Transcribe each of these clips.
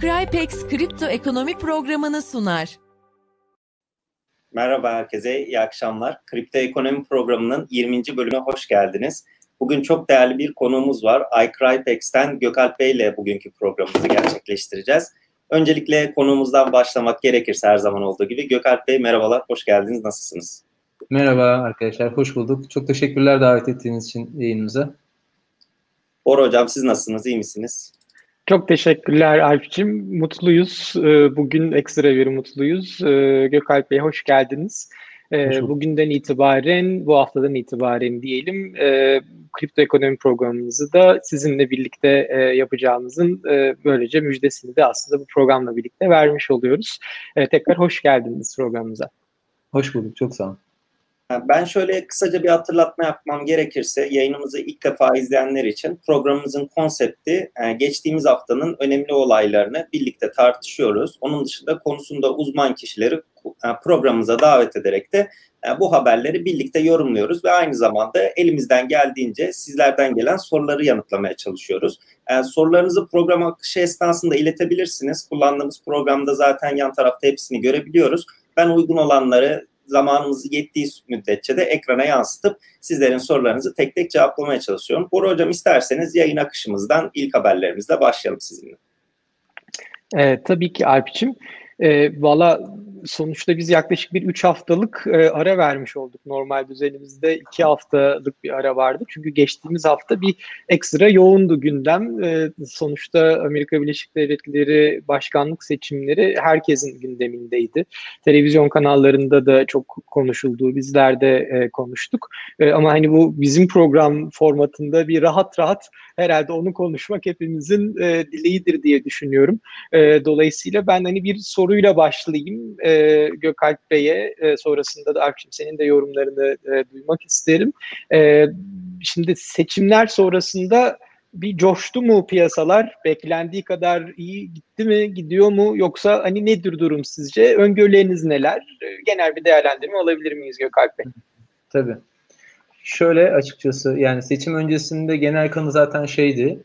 iCrypex kripto ekonomi programını sunar. Merhaba herkese, iyi akşamlar. Kripto Ekonomi Programı'nın 20. bölümüne hoş geldiniz. Bugün çok değerli bir konuğumuz var. iCrypex'ten Gökalp Bey ile bugünkü programımızı gerçekleştireceğiz. Öncelikle konuğumuzdan başlamak gerekirse her zaman olduğu gibi Gökalp Bey merhabalar, hoş geldiniz. Nasılsınız? Merhaba arkadaşlar, hoş bulduk. Çok teşekkürler davet ettiğiniz için yayınımıza. Bora Hocam siz nasılsınız, iyi misiniz? Çok teşekkürler Alp'ciğim. Mutluyuz. Ee, bugün ekstra bir mutluyuz. Ee, Gökalp Bey hoş geldiniz. Ee, hoş Bugünden itibaren, bu haftadan itibaren diyelim, kripto ekonomi programımızı da sizinle birlikte yapacağımızın böylece müjdesini de aslında bu programla birlikte vermiş oluyoruz. Tekrar hoş geldiniz programımıza. Hoş bulduk, çok sağ olun. Ben şöyle kısaca bir hatırlatma yapmam gerekirse yayınımızı ilk defa izleyenler için programımızın konsepti e, geçtiğimiz haftanın önemli olaylarını birlikte tartışıyoruz. Onun dışında konusunda uzman kişileri e, programımıza davet ederek de e, bu haberleri birlikte yorumluyoruz ve aynı zamanda elimizden geldiğince sizlerden gelen soruları yanıtlamaya çalışıyoruz. Sorularınızı program akışı esnasında iletebilirsiniz. Kullandığımız programda zaten yan tarafta hepsini görebiliyoruz. Ben uygun olanları zamanımız yettiği müddetçe de ekrana yansıtıp sizlerin sorularınızı tek tek cevaplamaya çalışıyorum. Bora Hocam isterseniz yayın akışımızdan ilk haberlerimizle başlayalım sizinle. Evet, tabii ki Alp'ciğim. E, Valla sonuçta biz yaklaşık bir 3 haftalık e, ara vermiş olduk. Normal düzenimizde 2 haftalık bir ara vardı. Çünkü geçtiğimiz hafta bir ekstra yoğundu gündem. E, sonuçta Amerika Birleşik Devletleri başkanlık seçimleri herkesin gündemindeydi. Televizyon kanallarında da çok konuşuldu. Bizler de e, konuştuk. E, ama hani bu bizim program formatında bir rahat rahat herhalde onu konuşmak hepimizin e, dileğidir diye düşünüyorum. E, dolayısıyla ben hani bir soruyla başlayayım. E, e, Gökalp Bey'e e, sonrasında da Akşam senin de yorumlarını e, duymak isterim. E, şimdi seçimler sonrasında bir coştu mu piyasalar? Beklendiği kadar iyi gitti mi? Gidiyor mu? Yoksa hani nedir durum sizce? Öngörüleriniz neler? E, genel bir değerlendirme alabilir miyiz Gökalp Bey? Tabii. Şöyle açıkçası yani seçim öncesinde genel kanı zaten şeydi.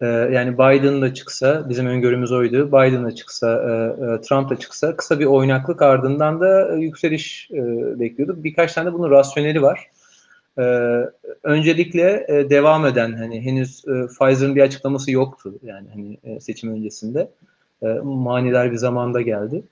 Ee, yani Biden da çıksa, bizim öngörümüz oydu. Biden da çıksa, e, e, Trump da çıksa kısa bir oynaklık ardından da yükseliş e, bekliyorduk. Birkaç tane bunun rasyoneli var. Ee, öncelikle devam eden hani henüz Pfizer'ın bir açıklaması yoktu yani hani seçim öncesinde. Manidar bir zamanda geldi.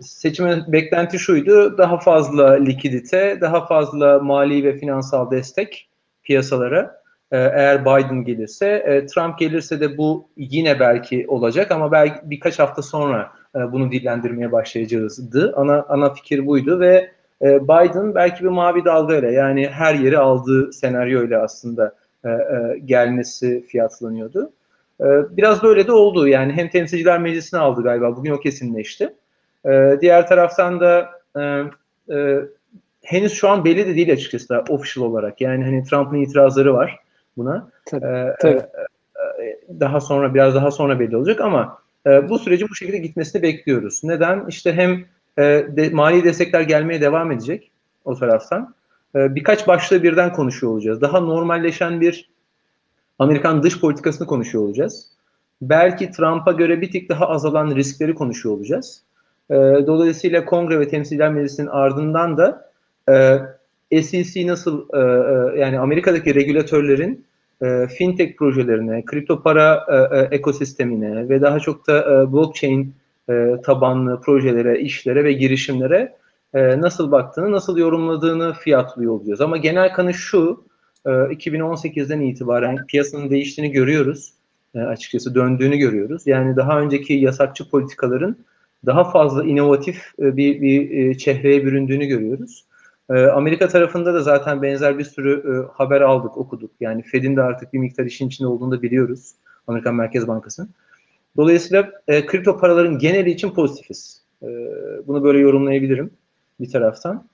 Seçimin beklenti şuydu, daha fazla likidite, daha fazla mali ve finansal destek piyasalara eğer Biden gelirse. E, Trump gelirse de bu yine belki olacak ama belki birkaç hafta sonra e, bunu dillendirmeye başlayacağızdı. Ana ana fikir buydu ve e, Biden belki bir mavi dalgayla yani her yeri aldığı senaryoyla aslında gelmesi fiyatlanıyordu. Biraz böyle de oldu. Yani hem temsilciler meclisini aldı galiba. Bugün o kesinleşti. Diğer taraftan da henüz şu an belli de değil açıkçası da official olarak. Yani hani Trump'ın itirazları var buna. Tabii, ee, tabii. E, e, daha sonra biraz daha sonra belli olacak ama e, bu sürecin bu şekilde gitmesini bekliyoruz. Neden? İşte hem e, de, mali destekler gelmeye devam edecek o taraftan. E, birkaç başlığı birden konuşuyor olacağız. Daha normalleşen bir Amerikan dış politikasını konuşuyor olacağız. Belki Trump'a göre bir tık daha azalan riskleri konuşuyor olacağız. E, dolayısıyla Kongre ve Temsiller Meclisi'nin ardından da e, SEC nasıl e, e, yani Amerika'daki regülatörlerin e, fintech projelerine, kripto para e, e, ekosistemine ve daha çok da blockchain tabanlı projelere, işlere ve girişimlere nasıl baktığını, nasıl yorumladığını fiyatlıyor olacağız. Ama genel kanı şu, e, 2018'den itibaren piyasanın değiştiğini görüyoruz. Açıkçası döndüğünü görüyoruz. Yani daha önceki yasakçı politikaların daha fazla inovatif bir, bir çehreye büründüğünü görüyoruz. E, Amerika tarafında da zaten benzer bir sürü e, haber aldık, okuduk. Yani Fed'in de artık bir miktar işin içinde olduğunu da biliyoruz. Amerikan Merkez Bankası'nın. Dolayısıyla e, kripto paraların geneli için pozitifiz. E, bunu böyle yorumlayabilirim bir taraftan.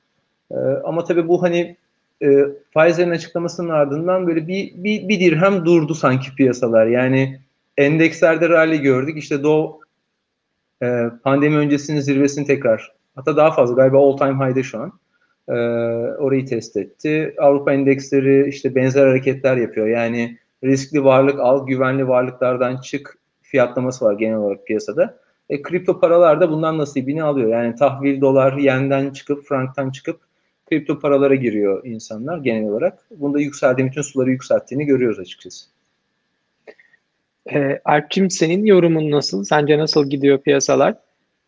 Ama tabii bu hani e, Pfizer'in açıklamasının ardından böyle bir, bir, bir dirhem durdu sanki piyasalar. Yani endekslerde rally gördük. İşte Dow pandemi öncesinin zirvesini tekrar hatta daha fazla galiba all time high'de şu an. E, orayı test etti. Avrupa endeksleri işte benzer hareketler yapıyor. Yani riskli varlık al, güvenli varlıklardan çık fiyatlaması var genel olarak piyasada. E, kripto paralar da bundan nasibini alıyor. Yani tahvil dolar yenden çıkıp franktan çıkıp kripto paralara giriyor insanlar genel olarak. Bunda yükseldiği bütün suları yükselttiğini görüyoruz açıkçası. E, Alp'cim senin yorumun nasıl? Sence nasıl gidiyor piyasalar?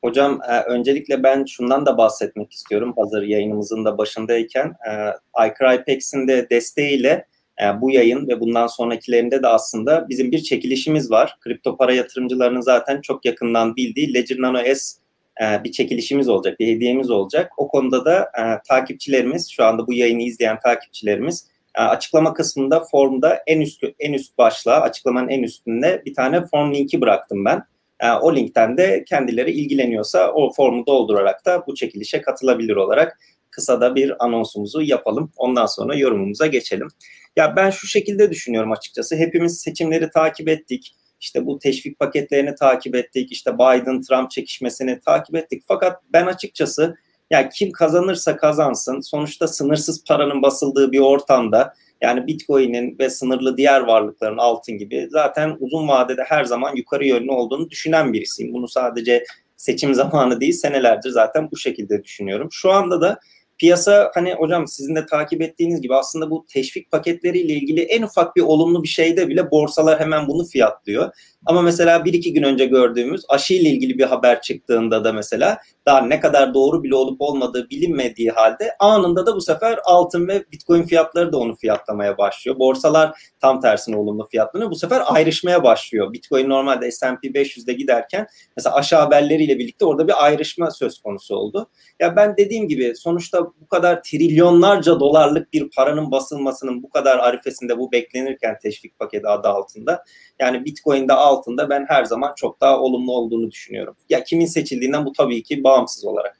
Hocam e, öncelikle ben şundan da bahsetmek istiyorum hazır yayınımızın da başındayken. E, iCrypex'in de desteğiyle e, bu yayın ve bundan sonrakilerinde de aslında bizim bir çekilişimiz var. Kripto para yatırımcılarının zaten çok yakından bildiği Ledger Nano S e, bir çekilişimiz olacak, bir hediyemiz olacak. O konuda da e, takipçilerimiz, şu anda bu yayını izleyen takipçilerimiz e, açıklama kısmında formda en üst en üst başlığa, açıklamanın en üstünde bir tane form linki bıraktım ben. E, o linkten de kendileri ilgileniyorsa o formu doldurarak da bu çekilişe katılabilir olarak kısa da bir anonsumuzu yapalım. Ondan sonra yorumumuza geçelim. Ya ben şu şekilde düşünüyorum açıkçası. Hepimiz seçimleri takip ettik. İşte bu teşvik paketlerini takip ettik. İşte Biden-Trump çekişmesini takip ettik. Fakat ben açıkçası ya kim kazanırsa kazansın sonuçta sınırsız paranın basıldığı bir ortamda yani Bitcoin'in ve sınırlı diğer varlıkların altın gibi zaten uzun vadede her zaman yukarı yönlü olduğunu düşünen birisiyim. Bunu sadece seçim zamanı değil senelerdir zaten bu şekilde düşünüyorum. Şu anda da piyasa hani hocam sizin de takip ettiğiniz gibi aslında bu teşvik paketleriyle ilgili en ufak bir olumlu bir şeyde bile borsalar hemen bunu fiyatlıyor. Ama mesela bir iki gün önce gördüğümüz aşı ile ilgili bir haber çıktığında da mesela daha ne kadar doğru bile olup olmadığı bilinmediği halde anında da bu sefer altın ve bitcoin fiyatları da onu fiyatlamaya başlıyor. Borsalar tam tersine olumlu fiyatlanıyor. Bu sefer ayrışmaya başlıyor. Bitcoin normalde S&P 500'de giderken mesela aşı haberleriyle birlikte orada bir ayrışma söz konusu oldu. Ya ben dediğim gibi sonuçta bu kadar trilyonlarca dolarlık bir paranın basılmasının bu kadar arifesinde bu beklenirken teşvik paketi adı altında yani Bitcoin'de altında ben her zaman çok daha olumlu olduğunu düşünüyorum. Ya kimin seçildiğinden bu tabii ki bağımsız olarak.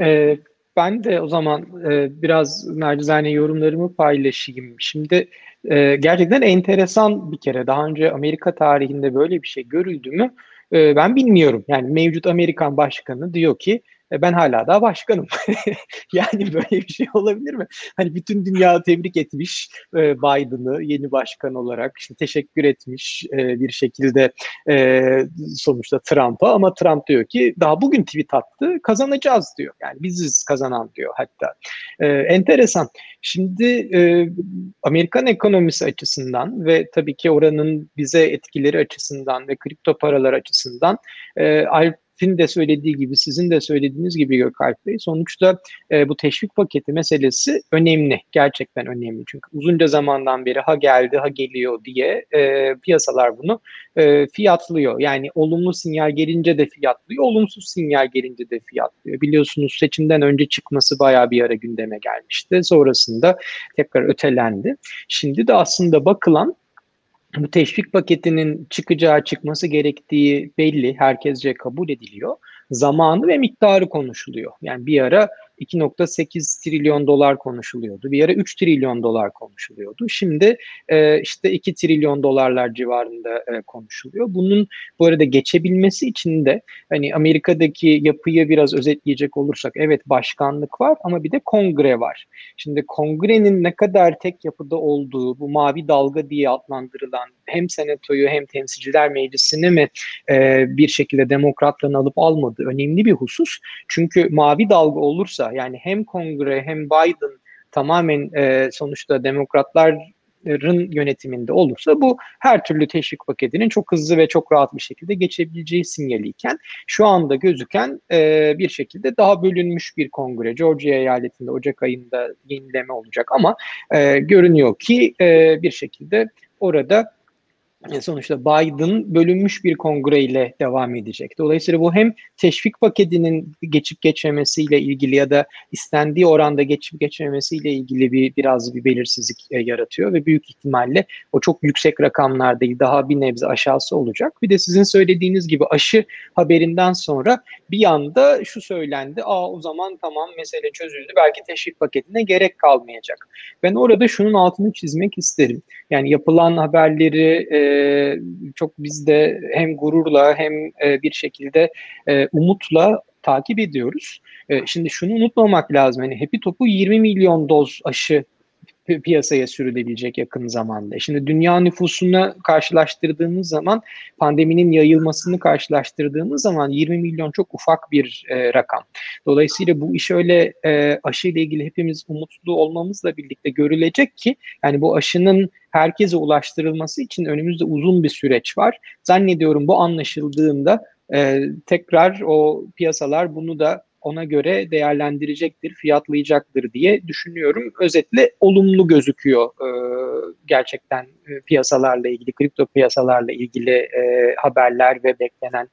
Ee, ben de o zaman e, biraz nacizane yorumlarımı paylaşayım. Şimdi e, gerçekten enteresan bir kere. Daha önce Amerika tarihinde böyle bir şey görüldü mü? E, ben bilmiyorum. Yani mevcut Amerikan başkanı diyor ki e, ben hala daha başkanım. yani böyle bir şey olabilir mi? Hani bütün dünya tebrik etmiş e, Biden'ı yeni başkan olarak işte teşekkür etmiş e, bir şekilde sonuçta Trump'a ama Trump diyor ki daha bugün tweet attı kazanacağız diyor. Yani biziz kazanan diyor hatta. enteresan. Şimdi Amerikan ekonomisi açısından ve tabii ki oranın bize etkileri açısından ve kripto paralar açısından Alp Fin de söylediği gibi, sizin de söylediğiniz gibi Gökalp Bey, sonuçta e, bu teşvik paketi meselesi önemli. Gerçekten önemli. Çünkü uzunca zamandan beri ha geldi ha geliyor diye e, piyasalar bunu e, fiyatlıyor. Yani olumlu sinyal gelince de fiyatlıyor, olumsuz sinyal gelince de fiyatlıyor. Biliyorsunuz seçimden önce çıkması bayağı bir ara gündeme gelmişti. Sonrasında tekrar ötelendi. Şimdi de aslında bakılan bu teşvik paketinin çıkacağı, çıkması gerektiği belli, herkesce kabul ediliyor. Zamanı ve miktarı konuşuluyor. Yani bir ara 2.8 trilyon dolar konuşuluyordu. Bir ara 3 trilyon dolar konuşuluyordu. Şimdi e, işte 2 trilyon dolarlar civarında e, konuşuluyor. Bunun bu arada geçebilmesi için de hani Amerika'daki yapıyı biraz özetleyecek olursak evet başkanlık var ama bir de kongre var. Şimdi kongrenin ne kadar tek yapıda olduğu bu mavi dalga diye adlandırılan hem senatoyu hem temsilciler meclisini mi e, bir şekilde demokratların alıp almadığı önemli bir husus. Çünkü mavi dalga olursa yani hem kongre hem Biden tamamen e, sonuçta demokratların yönetiminde olursa bu her türlü teşvik paketinin çok hızlı ve çok rahat bir şekilde geçebileceği sinyaliyken şu anda gözüken e, bir şekilde daha bölünmüş bir kongre Georgia eyaletinde Ocak ayında yenileme olacak ama e, görünüyor ki e, bir şekilde orada sonuçta Biden bölünmüş bir kongreyle devam edecek. Dolayısıyla bu hem teşvik paketinin geçip geçmemesiyle ilgili ya da istendiği oranda geçip geçmemesiyle ilgili bir biraz bir belirsizlik e, yaratıyor ve büyük ihtimalle o çok yüksek rakamlar değil daha bir nebze aşağısı olacak. Bir de sizin söylediğiniz gibi aşı haberinden sonra bir anda şu söylendi. Aa o zaman tamam mesele çözüldü. Belki teşvik paketine gerek kalmayacak. Ben orada şunun altını çizmek isterim. Yani yapılan haberleri e, çok biz de hem gururla hem e, bir şekilde e, umutla takip ediyoruz. E, şimdi şunu unutmamak lazım. Hani Happy Top'u 20 milyon doz aşı piyasaya sürülebilecek yakın zamanda. Şimdi dünya nüfusuna karşılaştırdığımız zaman pandeminin yayılmasını karşılaştırdığımız zaman 20 milyon çok ufak bir e, rakam. Dolayısıyla bu iş öyle e, aşı ile ilgili hepimiz umutlu olmamızla birlikte görülecek ki yani bu aşının herkese ulaştırılması için önümüzde uzun bir süreç var. Zannediyorum bu anlaşıldığında e, tekrar o piyasalar bunu da ona göre değerlendirecektir, fiyatlayacaktır diye düşünüyorum. Özetle olumlu gözüküyor e, gerçekten e, piyasalarla ilgili, kripto piyasalarla ilgili e, haberler ve beklenen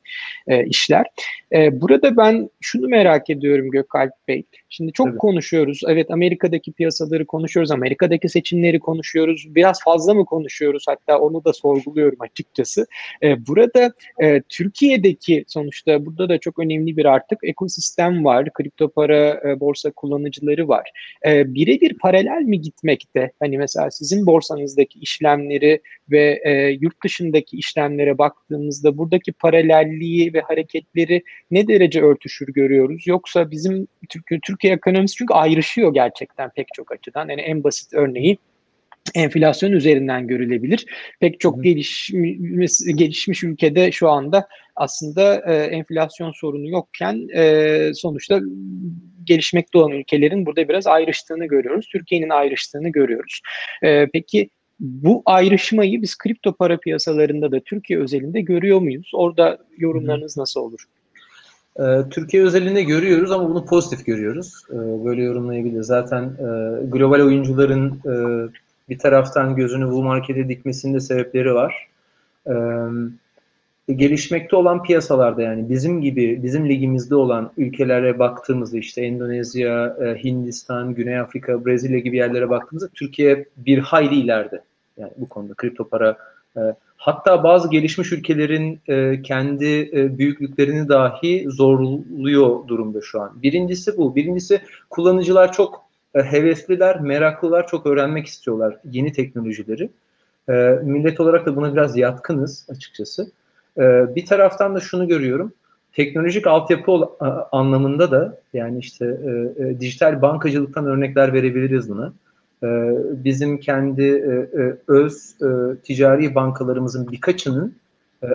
e, işler. E, burada ben şunu merak ediyorum Gökalp Bey. Şimdi çok evet. konuşuyoruz. Evet Amerika'daki piyasaları konuşuyoruz, Amerika'daki seçimleri konuşuyoruz. Biraz fazla mı konuşuyoruz? Hatta onu da sorguluyorum açıkçası. E, burada e, Türkiye'deki sonuçta burada da çok önemli bir artık ekosistem var. Kripto para e, borsa kullanıcıları var. E, birebir paralel mi gitmekte? Hani mesela sizin borsanızdaki işlemleri ve e, yurt dışındaki işlemlere baktığımızda buradaki paralelliği ve hareketleri ne derece örtüşür görüyoruz? Yoksa bizim Türkiye, ekonomisi çünkü ayrışıyor gerçekten pek çok açıdan. Yani en basit örneği enflasyon üzerinden görülebilir. Pek çok gelişmiş, gelişmiş ülkede şu anda aslında e, enflasyon sorunu yokken e, sonuçta gelişmekte olan ülkelerin burada biraz ayrıştığını görüyoruz. Türkiye'nin ayrıştığını görüyoruz. E, peki bu ayrışmayı biz kripto para piyasalarında da Türkiye özelinde görüyor muyuz? Orada yorumlarınız nasıl olur? Türkiye özelinde görüyoruz ama bunu pozitif görüyoruz. Böyle yorumlayabiliriz. Zaten global oyuncuların bir taraftan gözünü bu markete dikmesinde sebepleri var. Gelişmekte olan piyasalarda yani bizim gibi, bizim ligimizde olan ülkelere baktığımızda işte Endonezya, Hindistan, Güney Afrika, Brezilya gibi yerlere baktığımızda Türkiye bir hayli ileride. Yani bu konuda kripto para hatta bazı gelişmiş ülkelerin kendi büyüklüklerini dahi zorluyor durumda şu an. Birincisi bu. Birincisi kullanıcılar çok e, hevesliler, meraklılar, çok öğrenmek istiyorlar yeni teknolojileri. E, millet olarak da buna biraz yatkınız açıkçası. E, bir taraftan da şunu görüyorum. Teknolojik altyapı anlamında da yani işte dijital bankacılıktan örnekler verebiliriz buna. Bizim kendi öz ticari bankalarımızın birkaçının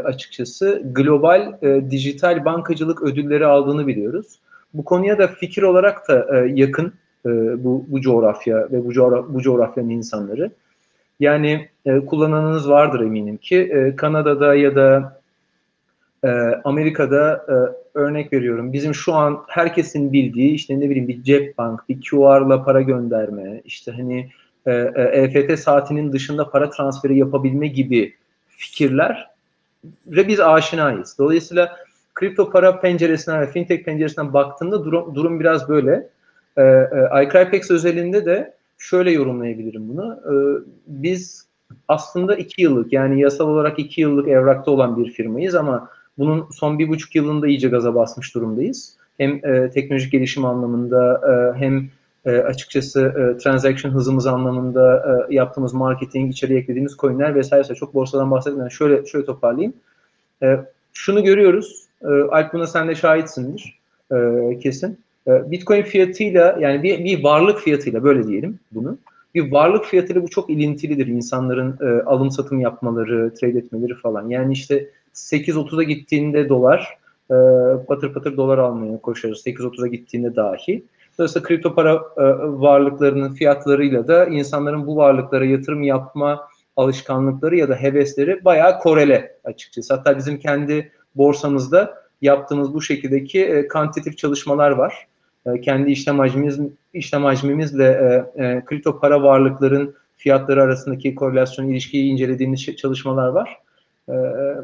açıkçası global dijital bankacılık ödülleri aldığını biliyoruz. Bu konuya da fikir olarak da yakın e, bu, bu coğrafya ve bu, coğraf, bu coğrafyanın insanları. Yani e, kullananınız vardır eminim ki e, Kanada'da ya da e, Amerika'da e, örnek veriyorum. Bizim şu an herkesin bildiği işte ne bileyim bir cep bank, bir QR'la para gönderme, işte hani e, e, EFT saatinin dışında para transferi yapabilme gibi fikirler ve biz aşinayız. Dolayısıyla kripto para penceresinden ve fintech penceresinden baktığında durum, durum biraz böyle. E, e, iCrypex özelinde de şöyle yorumlayabilirim bunu. E, biz aslında iki yıllık yani yasal olarak iki yıllık evrakta olan bir firmayız ama bunun son bir buçuk yılında iyice gaza basmış durumdayız. Hem e, teknolojik gelişim anlamında e, hem e, açıkçası e, transaction hızımız anlamında e, yaptığımız marketing, içeriye eklediğimiz coinler vesaire çok borsadan bahsetmeden şöyle şöyle toparlayayım. E, şunu görüyoruz. E, Alp buna sen de şahitsindir e, kesin. Ee, Bitcoin fiyatıyla yani bir, bir varlık fiyatıyla böyle diyelim bunu. Bir varlık fiyatıyla bu çok ilintilidir insanların e, alım satım yapmaları, trade etmeleri falan. Yani işte 8.30'a gittiğinde dolar e, patır patır dolar almaya koşarız. 8.30'a gittiğinde dahi. Dolayısıyla kripto para e, varlıklarının fiyatlarıyla da insanların bu varlıklara yatırım yapma alışkanlıkları ya da hevesleri bayağı korele açıkçası. Hatta bizim kendi borsamızda yaptığımız bu şekildeki e, kantitatif çalışmalar var. E, kendi işlem hacmimiz işlem hacmimizle e, e, kripto para varlıkların fiyatları arasındaki korelasyon ilişkiyi incelediğimiz çalışmalar var. E,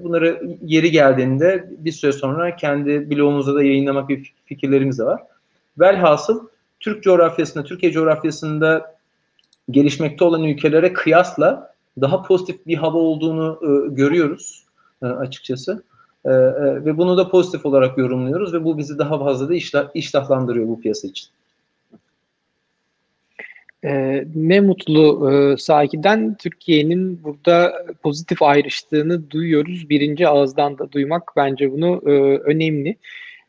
bunları yeri geldiğinde bir süre sonra kendi blogumuzda da yayınlamak bir fikirlerimiz de var. Velhasıl Türk coğrafyasında, Türkiye coğrafyasında gelişmekte olan ülkelere kıyasla daha pozitif bir hava olduğunu e, görüyoruz e, açıkçası. Ee, e, ve bunu da pozitif olarak yorumluyoruz ve bu bizi daha fazla da iştah, iştahlandırıyor bu piyasa için. Ee, ne mutlu e, Saki'den Türkiye'nin burada pozitif ayrıştığını duyuyoruz. Birinci ağızdan da duymak bence bunu e, önemli.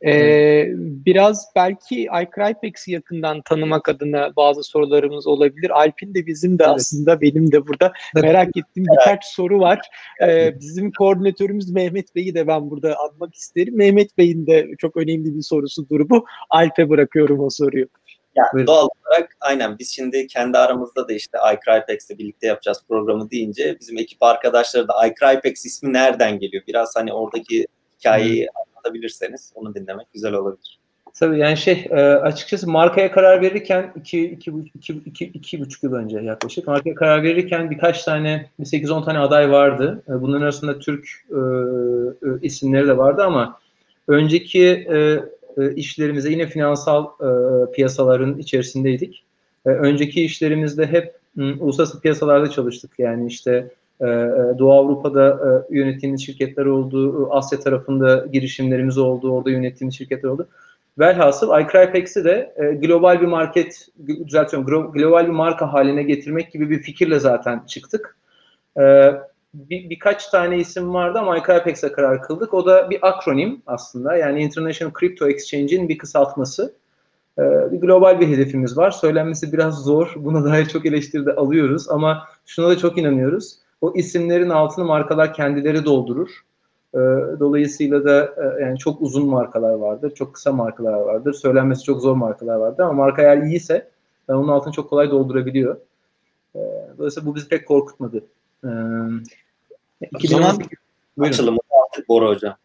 Ee, biraz belki iCrypeX'i yakından tanımak adına bazı sorularımız olabilir. Alp'in de bizim de evet. aslında benim de burada merak ettiğim birkaç soru var. Ee, bizim koordinatörümüz Mehmet Bey'i de ben burada anmak isterim. Mehmet Bey'in de çok önemli bir sorusudur bu. Alp'e bırakıyorum o soruyu. Yani doğal olarak aynen biz şimdi kendi aramızda da işte iCrypeX'le birlikte yapacağız programı deyince bizim ekip arkadaşları da iCrypeX ismi nereden geliyor? Biraz hani oradaki hikayeyi anlatabilirseniz onu dinlemek güzel olabilir. Tabii yani şey e, açıkçası markaya karar verirken iki, iki, iki, iki, iki buçuk yıl önce yaklaşık markaya karar verirken birkaç tane 8-10 tane aday vardı. E, bunların arasında Türk e, isimleri de vardı ama önceki işlerimize yine finansal piyasaların içerisindeydik. Önceki işlerimizde hep uluslararası piyasalarda çalıştık. Yani işte Doğu Avrupa'da yönettiğimiz şirketler oldu, Asya tarafında girişimlerimiz oldu, orada yönettiğimiz şirketler oldu. Velhasıl iCrypex'i de e, global bir market, düzeltiyorum, global bir marka haline getirmek gibi bir fikirle zaten çıktık. E, bir, birkaç tane isim vardı ama iCrypex'e karar kıldık. O da bir akronim aslında. Yani International Crypto Exchange'in bir kısaltması. E, bir global bir hedefimiz var. Söylenmesi biraz zor. Buna dair çok eleştiri de alıyoruz ama şuna da çok inanıyoruz. O isimlerin altını markalar kendileri doldurur. Ee, dolayısıyla da e, yani çok uzun markalar vardır, çok kısa markalar vardır, söylenmesi çok zor markalar vardır ama marka eğer iyiyse onun altını çok kolay doldurabiliyor. Ee, dolayısıyla bu bizi pek korkutmadı. O zaman açılımı artık Bora Hocam.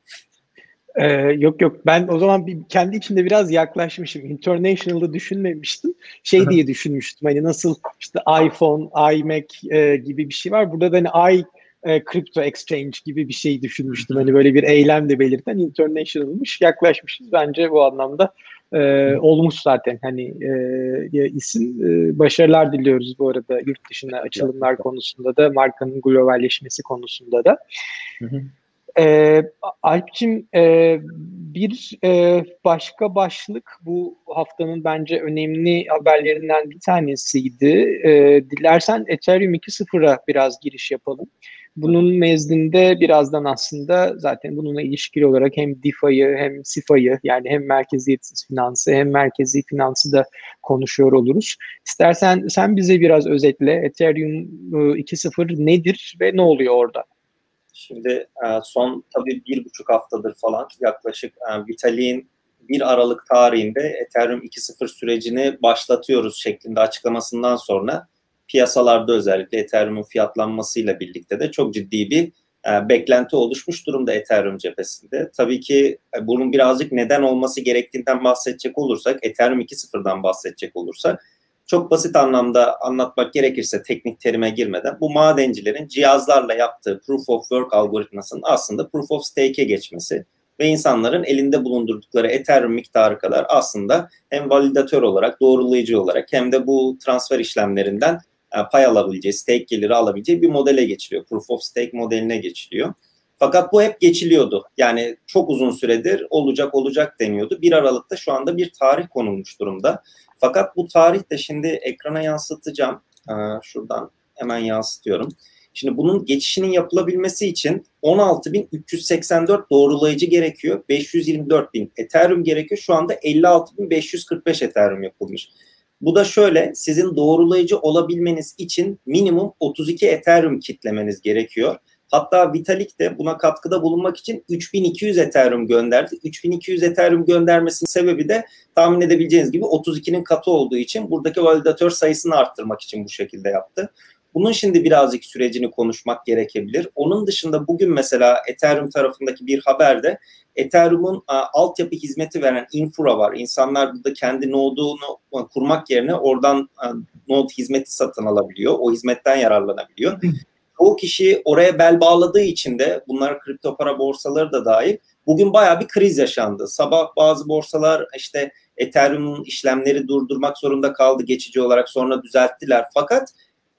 Ee, yok yok ben o zaman bir, kendi içinde biraz yaklaşmışım. International'da düşünmemiştim. Şey diye düşünmüştüm hani nasıl işte iPhone, iMac e, gibi bir şey var. Burada da hani i e, crypto exchange gibi bir şey düşünmüştüm. Hani böyle bir eylem de belirten international'mış. Yaklaşmışız bence bu anlamda. E, olmuş zaten hani e, isim. E, başarılar diliyoruz bu arada yurt dışına açılımlar konusunda da markanın globalleşmesi konusunda da. Hı hı. E, Alp'cim e, bir e, başka başlık bu haftanın bence önemli haberlerinden bir tanesiydi. E, dilersen Ethereum 2.0'a biraz giriş yapalım. Bunun nezdinde birazdan aslında zaten bununla ilişkili olarak hem DeFi'yi hem SIFA'yı yani hem merkeziyetsiz finansı hem merkezi finansı da konuşuyor oluruz. İstersen sen bize biraz özetle Ethereum 2.0 nedir ve ne oluyor orada? Şimdi e, son tabii bir buçuk haftadır falan yaklaşık e, Vitalik'in 1 Aralık tarihinde Ethereum 2.0 sürecini başlatıyoruz şeklinde açıklamasından sonra piyasalarda özellikle Ethereum'un fiyatlanmasıyla birlikte de çok ciddi bir e, beklenti oluşmuş durumda Ethereum cephesinde. Tabii ki e, bunun birazcık neden olması gerektiğinden bahsedecek olursak, Ethereum 2.0'dan bahsedecek olursak, çok basit anlamda anlatmak gerekirse teknik terime girmeden bu madencilerin cihazlarla yaptığı proof of work algoritmasının aslında proof of stake'e geçmesi ve insanların elinde bulundurdukları Ethereum miktarı kadar aslında hem validatör olarak, doğrulayıcı olarak hem de bu transfer işlemlerinden pay alabileceği, stake geliri alabileceği bir modele geçiliyor. Proof of stake modeline geçiliyor. Fakat bu hep geçiliyordu. Yani çok uzun süredir olacak olacak deniyordu. 1 Aralık'ta şu anda bir tarih konulmuş durumda. Fakat bu tarih de şimdi ekrana yansıtacağım. Ee, şuradan hemen yansıtıyorum. Şimdi bunun geçişinin yapılabilmesi için 16.384 doğrulayıcı gerekiyor. 524.000 Ethereum gerekiyor. Şu anda 56.545 Ethereum yapılmış. Bu da şöyle sizin doğrulayıcı olabilmeniz için minimum 32 Ethereum kitlemeniz gerekiyor. Hatta Vitalik de buna katkıda bulunmak için 3200 Ethereum gönderdi. 3200 Ethereum göndermesinin sebebi de tahmin edebileceğiniz gibi 32'nin katı olduğu için buradaki validatör sayısını arttırmak için bu şekilde yaptı. Bunun şimdi birazcık sürecini konuşmak gerekebilir. Onun dışında bugün mesela Ethereum tarafındaki bir haberde Ethereum'un altyapı hizmeti veren Infura var. İnsanlar burada kendi node'unu kurmak yerine oradan node hizmeti satın alabiliyor. O hizmetten yararlanabiliyor. Çoğu kişi oraya bel bağladığı için de bunlar kripto para borsaları da dahil bugün baya bir kriz yaşandı. Sabah bazı borsalar işte Ethereum'un işlemleri durdurmak zorunda kaldı geçici olarak sonra düzelttiler. Fakat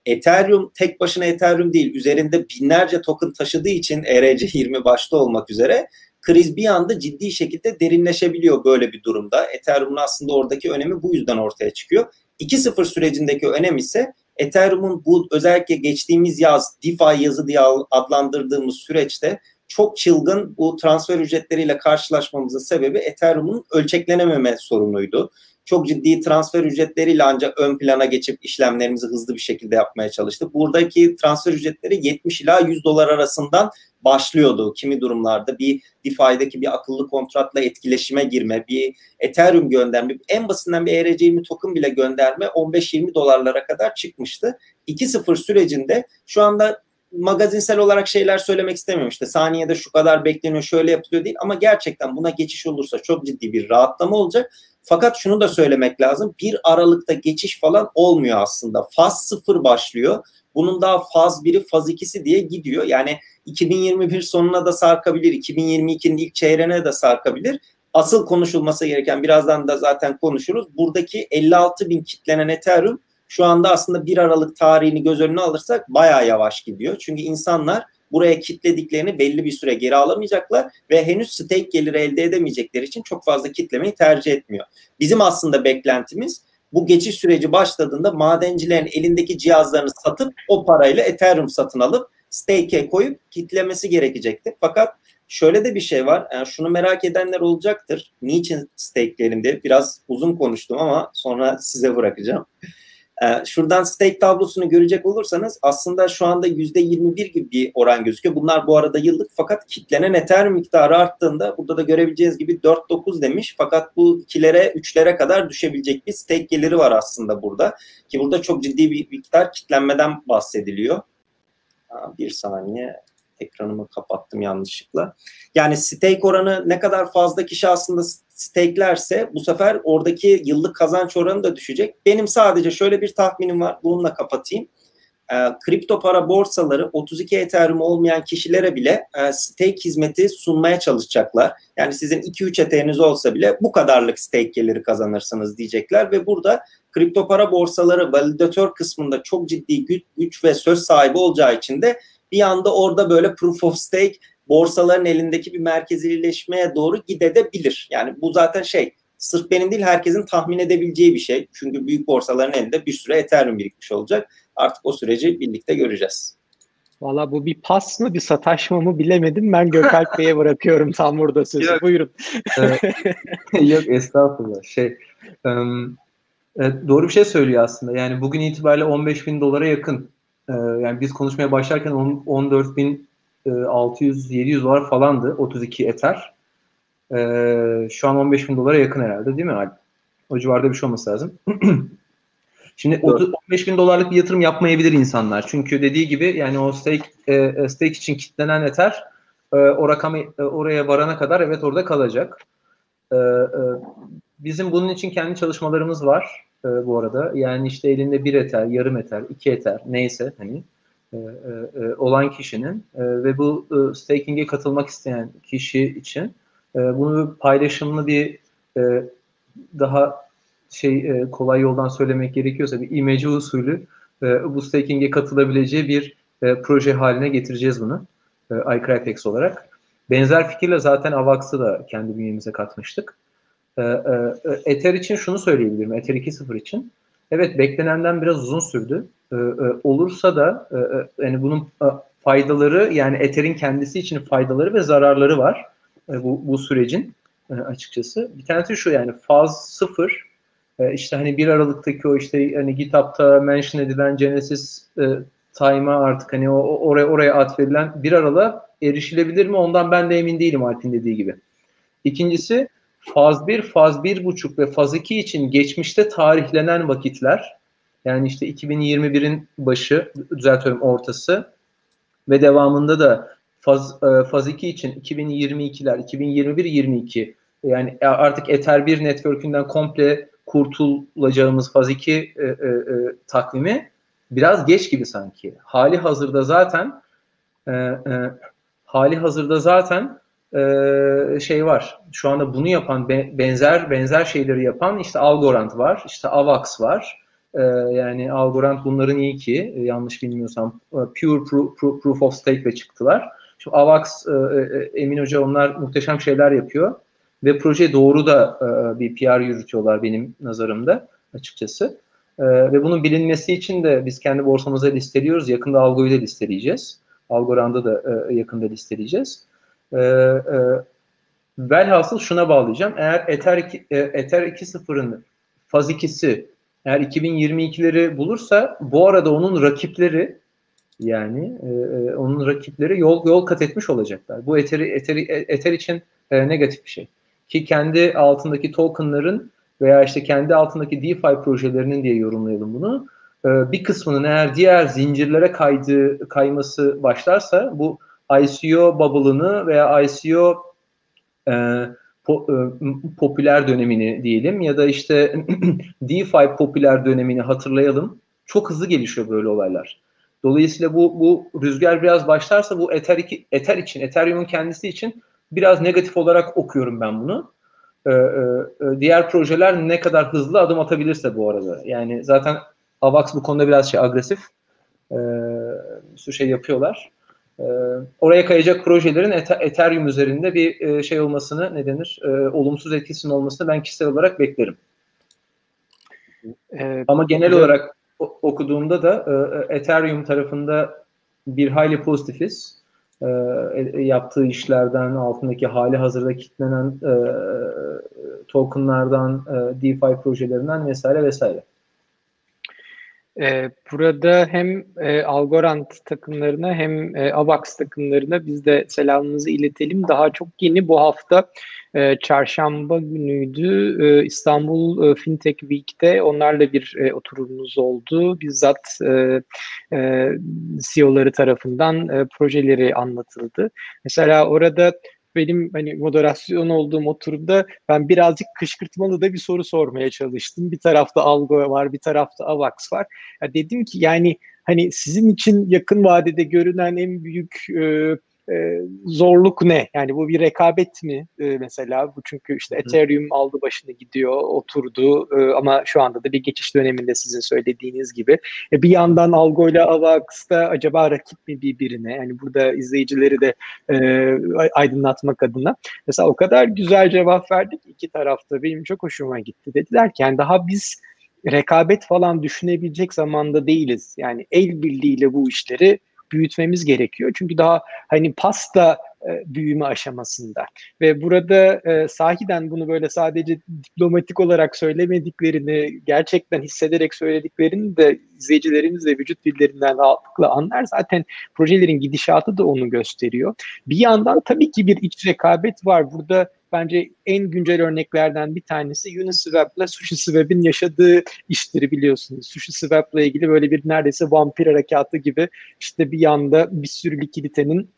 Ethereum tek başına Ethereum değil. Üzerinde binlerce token taşıdığı için ERC20 başta olmak üzere kriz bir anda ciddi şekilde derinleşebiliyor böyle bir durumda. Ethereum'un aslında oradaki önemi bu yüzden ortaya çıkıyor. 2.0 sürecindeki önem ise Ethereum'un bu özellikle geçtiğimiz yaz DeFi yazı diye adlandırdığımız süreçte çok çılgın bu transfer ücretleriyle karşılaşmamızın sebebi Ethereum'un ölçeklenememe sorunuydu. Çok ciddi transfer ücretleriyle ancak ön plana geçip işlemlerimizi hızlı bir şekilde yapmaya çalıştık. Buradaki transfer ücretleri 70 ila 100 dolar arasından başlıyordu. Kimi durumlarda bir DeFi'deki bir akıllı kontratla etkileşime girme, bir Ethereum gönderme, en basitinden bir ERC20 token bile gönderme 15-20 dolarlara kadar çıkmıştı. 2.0 sürecinde şu anda magazinsel olarak şeyler söylemek istemiyorum. İşte saniyede şu kadar bekleniyor, şöyle yapılıyor değil ama gerçekten buna geçiş olursa çok ciddi bir rahatlama olacak. Fakat şunu da söylemek lazım. Bir Aralık'ta geçiş falan olmuyor aslında. Faz 0 başlıyor. Bunun daha faz 1'i, faz 2'si diye gidiyor. Yani 2021 sonuna da sarkabilir, 2022'nin ilk çeyreğine de sarkabilir. Asıl konuşulması gereken birazdan da zaten konuşuruz. Buradaki 56 bin kitlenen Ethereum şu anda aslında 1 Aralık tarihini göz önüne alırsak bayağı yavaş gidiyor. Çünkü insanlar buraya kitlediklerini belli bir süre geri alamayacaklar ve henüz stake geliri elde edemeyecekleri için çok fazla kitlemeyi tercih etmiyor. Bizim aslında beklentimiz bu geçiş süreci başladığında madencilerin elindeki cihazlarını satıp o parayla Ethereum satın alıp stake'e koyup kitlemesi gerekecekti. Fakat şöyle de bir şey var. Yani şunu merak edenler olacaktır. Niçin stake'lerimde? Biraz uzun konuştum ama sonra size bırakacağım. Ee, şuradan stake tablosunu görecek olursanız aslında şu anda %21 gibi bir oran gözüküyor. Bunlar bu arada yıllık fakat kitlenen Ethereum miktarı arttığında burada da görebileceğiniz gibi 4-9 demiş. Fakat bu 2'lere 3'lere kadar düşebilecek bir stake geliri var aslında burada. Ki burada çok ciddi bir miktar kitlenmeden bahsediliyor. Bir saniye ekranımı kapattım yanlışlıkla. Yani stake oranı ne kadar fazla kişi aslında stake'lerse bu sefer oradaki yıllık kazanç oranı da düşecek. Benim sadece şöyle bir tahminim var. Bununla kapatayım. E, kripto para borsaları 32 Ethereum olmayan kişilere bile e, stake hizmeti sunmaya çalışacaklar. Yani sizin 2-3 Ethereum'iniz olsa bile bu kadarlık stake geliri kazanırsınız diyecekler ve burada kripto para borsaları validatör kısmında çok ciddi güç, güç ve söz sahibi olacağı için de bir anda orada böyle proof of stake borsaların elindeki bir merkezileşmeye doğru gidebilir. Yani bu zaten şey sırf benim değil herkesin tahmin edebileceği bir şey. Çünkü büyük borsaların elinde bir süre Ethereum birikmiş olacak. Artık o süreci birlikte göreceğiz. Valla bu bir pas mı bir sataşma mı bilemedim. Ben Gökalp Bey'e bırakıyorum tam burada sözü. Yok. Buyurun. Yok estağfurullah. Şey, um, evet, doğru bir şey söylüyor aslında. Yani bugün itibariyle 15 bin dolara yakın. Ee, yani biz konuşmaya başlarken 14 bin 600-700 dolar falandı 32 Ether. Ee, şu an 15 bin dolara yakın herhalde değil mi Alp? O civarda bir şey olması lazım. Şimdi 30, 15 bin dolarlık bir yatırım yapmayabilir insanlar. Çünkü dediği gibi yani o stake, e, stake için kitlenen Ether e, o rakamı e, oraya varana kadar evet orada kalacak. E, e, bizim bunun için kendi çalışmalarımız var e, bu arada. Yani işte elinde bir Ether, yarım Ether, iki Ether neyse hani e, e, e, olan kişinin ve bu staking'e katılmak isteyen kişi için bunu paylaşımlı bir daha şey kolay yoldan söylemek gerekiyorsa bir imece usulü bu staking'e katılabileceği bir proje haline getireceğiz bunu iCrypex olarak. Benzer fikirle zaten Avax'ı da kendi bünyemize katmıştık. Ether için şunu söyleyebilirim, Ether 2.0 için. Evet beklenenden biraz uzun sürdü. Ee, e, olursa da e, e, yani bunun e, faydaları yani Ether'in kendisi için faydaları ve zararları var e, bu, bu sürecin e, açıkçası. Bir tanesi şu yani faz sıfır e, işte hani bir Aralık'taki o işte hani GitHub'ta mention edilen Genesis e, time'a artık hani o, oraya oraya atfedilen bir Aralık'a erişilebilir mi? Ondan ben de emin değilim Alp'in dediği gibi. İkincisi faz 1, faz 1.5 ve faz 2 için geçmişte tarihlenen vakitler yani işte 2021'in başı, düzeltiyorum ortası ve devamında da faz, e, faz 2 için 2022'ler, 2021-22 yani artık Ether 1 network'ünden komple kurtulacağımız faz 2 e, e, e, takvimi biraz geç gibi sanki. Hali hazırda zaten e, e, hali hazırda zaten şey var. Şu anda bunu yapan benzer benzer şeyleri yapan işte Algorand var, işte Avax var. Yani Algorand bunların iyi ki e, yanlış bilmiyorsam e, pure pro, pro, proof of stake ile çıktılar. Şu Avax, e, Emin Hoca onlar muhteşem şeyler yapıyor ve proje doğru da bir PR yürütüyorlar benim nazarımda açıkçası. Ve bunun bilinmesi için de biz kendi borsamıza listeliyoruz. Yakında Algo'yu da listeleyeceğiz. Algorand'ı da e, yakında listeleyeceğiz. E, e, velhasıl şuna bağlayacağım. Eğer Ether, 2, e, Ether 2.0'ın faz 2'si eğer 2022'leri bulursa bu arada onun rakipleri yani e, e, onun rakipleri yol yol kat etmiş olacaklar. Bu Ether, Ether, Ether için e, negatif bir şey. Ki kendi altındaki tokenların veya işte kendi altındaki DeFi projelerinin diye yorumlayalım bunu. E, bir kısmının eğer diğer zincirlere kaydığı kayması başlarsa bu ICO bubble'ını veya ICO e, po, e, popüler dönemini diyelim ya da işte DeFi popüler dönemini hatırlayalım. Çok hızlı gelişiyor böyle olaylar. Dolayısıyla bu bu rüzgar biraz başlarsa bu Ether, Ether için, Ethereum'un kendisi için biraz negatif olarak okuyorum ben bunu. Ee, e, diğer projeler ne kadar hızlı adım atabilirse bu arada. Yani zaten Avax bu konuda biraz şey agresif. Ee, bir şey yapıyorlar. Ee, oraya kayacak projelerin Ethereum üzerinde bir e, şey olmasını ne denir? E, olumsuz etkisinin olmasını ben kişisel olarak beklerim. Evet, Ama genel evet. olarak okuduğumda da e, Ethereum tarafında bir hayli pozitifiz. E, yaptığı işlerden, altındaki hali hazırda kitlenen e, tokenlardan, e, DeFi projelerinden vesaire vesaire. Ee, burada hem e, Algorand takımlarına hem e, Avax takımlarına biz de selamımızı iletelim. Daha çok yeni bu hafta e, çarşamba günüydü e, İstanbul e, Fintech Week'te onlarla bir e, oturumumuz oldu. Bizzat e, e, CEO'ları tarafından e, projeleri anlatıldı. Mesela orada benim hani moderasyon olduğum oturumda ben birazcık kışkırtmalı da bir soru sormaya çalıştım. Bir tarafta Algo var, bir tarafta Avax var. Ya dedim ki yani hani sizin için yakın vadede görünen en büyük e, e, zorluk ne? Yani bu bir rekabet mi e, mesela? Bu çünkü işte Ethereum aldı başını gidiyor, oturdu e, ama şu anda da bir geçiş döneminde sizin söylediğiniz gibi. E, bir yandan Algo ile Avax'ta acaba rakip mi birbirine? Yani burada izleyicileri de e, aydınlatmak adına. Mesela o kadar güzel cevap verdik iki tarafta. Benim çok hoşuma gitti. Dediler ki yani daha biz rekabet falan düşünebilecek zamanda değiliz. Yani el birliğiyle bu işleri büyütmemiz gerekiyor. Çünkü daha hani pasta büyüme aşamasında ve burada e, sahiden bunu böyle sadece diplomatik olarak söylemediklerini gerçekten hissederek söylediklerini de izleyicilerimiz de vücut dillerinden rahatlıkla anlar. Zaten projelerin gidişatı da onu gösteriyor. Bir yandan tabii ki bir iç rekabet var. Burada bence en güncel örneklerden bir tanesi Uniswap ile SushiSwap'in yaşadığı işleri biliyorsunuz. SushiSwap ile ilgili böyle bir neredeyse vampir harekatı gibi işte bir yanda bir sürü likiditenin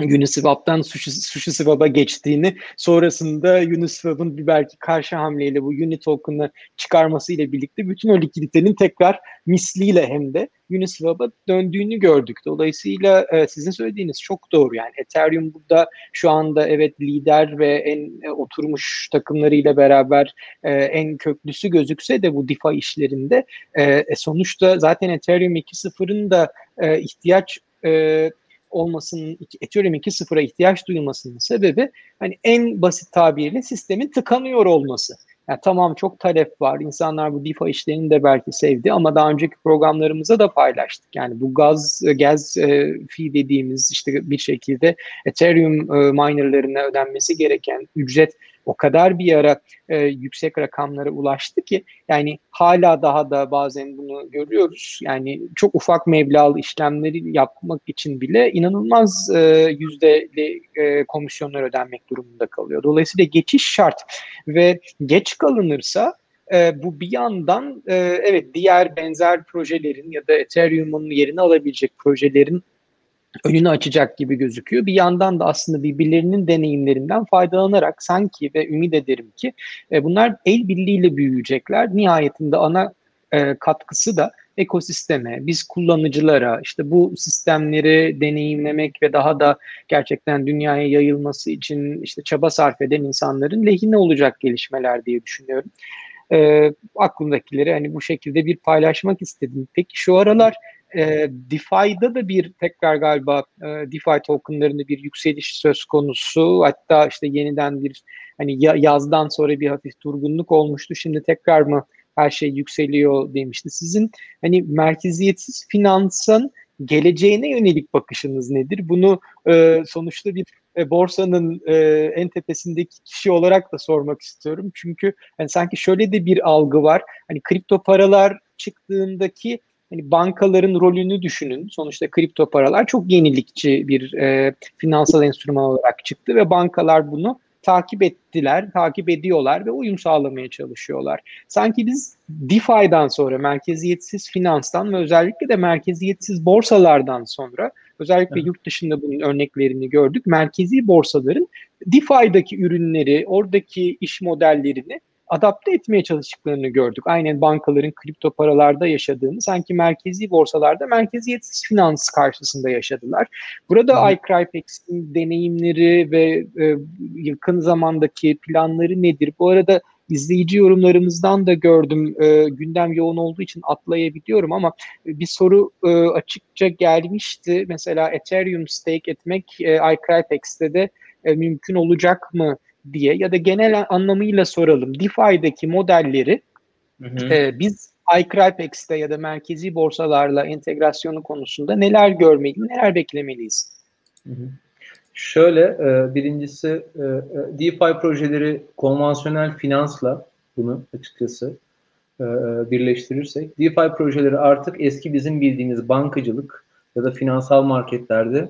Uniswap'tan Sushi, SushiSwap'a geçtiğini sonrasında Uniswap'ın bir belki karşı hamleyle bu Uni token'ı çıkarması ile birlikte bütün o likiditenin tekrar misliyle hem de Uniswap'a döndüğünü gördük. Dolayısıyla e, sizin söylediğiniz çok doğru. Yani Ethereum burada şu anda evet lider ve en e, oturmuş takımlarıyla beraber e, en köklüsü gözükse de bu DeFi işlerinde sonuçta zaten Ethereum 2.0'ın da ihtiyaç e, olmasının, Ethereum 2.0'a ihtiyaç duyulmasının sebebi hani en basit tabirle sistemin tıkanıyor olması. Yani tamam çok talep var. İnsanlar bu DeFi işlerini de belki sevdi ama daha önceki programlarımıza da paylaştık. Yani bu gaz gaz e, fee dediğimiz işte bir şekilde Ethereum e, minerlarına ödenmesi gereken ücret o kadar bir ara e, yüksek rakamlara ulaştı ki yani hala daha da bazen bunu görüyoruz. Yani çok ufak meblağlı işlemleri yapmak için bile inanılmaz e, yüzdeli e, komisyonlar ödenmek durumunda kalıyor. Dolayısıyla geçiş şart ve geç kalınırsa e, bu bir yandan e, evet diğer benzer projelerin ya da Ethereum'un yerini alabilecek projelerin önünü açacak gibi gözüküyor. Bir yandan da aslında birbirlerinin deneyimlerinden faydalanarak sanki ve ümit ederim ki e, bunlar el birliğiyle büyüyecekler. Nihayetinde ana e, katkısı da ekosisteme, biz kullanıcılara, işte bu sistemleri deneyimlemek ve daha da gerçekten dünyaya yayılması için işte çaba sarf eden insanların lehine olacak gelişmeler diye düşünüyorum. E, aklımdakileri hani bu şekilde bir paylaşmak istedim. Peki şu aralar e, DeFi'da da bir tekrar galiba e, DeFi tokenlarında bir yükseliş söz konusu. Hatta işte yeniden bir hani yazdan sonra bir hafif durgunluk olmuştu. Şimdi tekrar mı her şey yükseliyor demişti. Sizin hani merkeziyetsiz finansın geleceğine yönelik bakışınız nedir? Bunu e, sonuçta bir e, borsanın e, en tepesindeki kişi olarak da sormak istiyorum. Çünkü yani sanki şöyle de bir algı var. Hani kripto paralar çıktığındaki hani bankaların rolünü düşünün. Sonuçta kripto paralar çok yenilikçi bir e, finansal enstrüman olarak çıktı ve bankalar bunu takip ettiler, takip ediyorlar ve uyum sağlamaya çalışıyorlar. Sanki biz DeFi'den sonra merkeziyetsiz finanstan ve özellikle de merkeziyetsiz borsalardan sonra özellikle evet. yurt dışında bunun örneklerini gördük. Merkezi borsaların DeFi'daki ürünleri, oradaki iş modellerini adapte etmeye çalıştıklarını gördük. Aynen bankaların kripto paralarda yaşadığını sanki merkezi borsalarda merkeziyetsiz finans karşısında yaşadılar. Burada hmm. iCrypex'in deneyimleri ve e, yakın zamandaki planları nedir? Bu arada izleyici yorumlarımızdan da gördüm. E, gündem yoğun olduğu için atlayabiliyorum ama bir soru e, açıkça gelmişti. Mesela Ethereum stake etmek e, iCrypex'te de e, mümkün olacak mı? Diye ya da genel anlamıyla soralım. DeFi'deki modelleri hı hı. E, biz iCrypex'te ya da merkezi borsalarla entegrasyonu konusunda neler görmeli, neler beklemeliyiz? Hı hı. Şöyle, e, birincisi e, e DeFi projeleri konvansiyonel finansla bunu açıkçası birleştirirsek, DeFi projeleri artık eski bizim bildiğimiz bankacılık ya da finansal marketlerde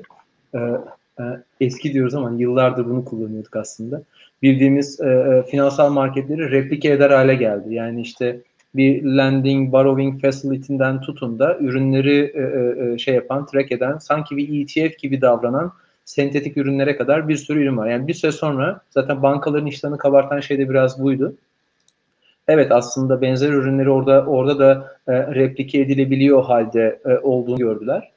eski diyoruz ama yıllardır bunu kullanıyorduk aslında. Bildiğimiz e, e, finansal marketleri replike eder hale geldi. Yani işte bir lending, borrowing facility'den tutun da ürünleri e, e, e şey yapan, track eden, sanki bir ETF gibi davranan sentetik ürünlere kadar bir sürü ürün var. Yani bir süre sonra zaten bankaların işlerini kabartan şey de biraz buydu. Evet aslında benzer ürünleri orada orada da e, replike edilebiliyor halde e, olduğunu gördüler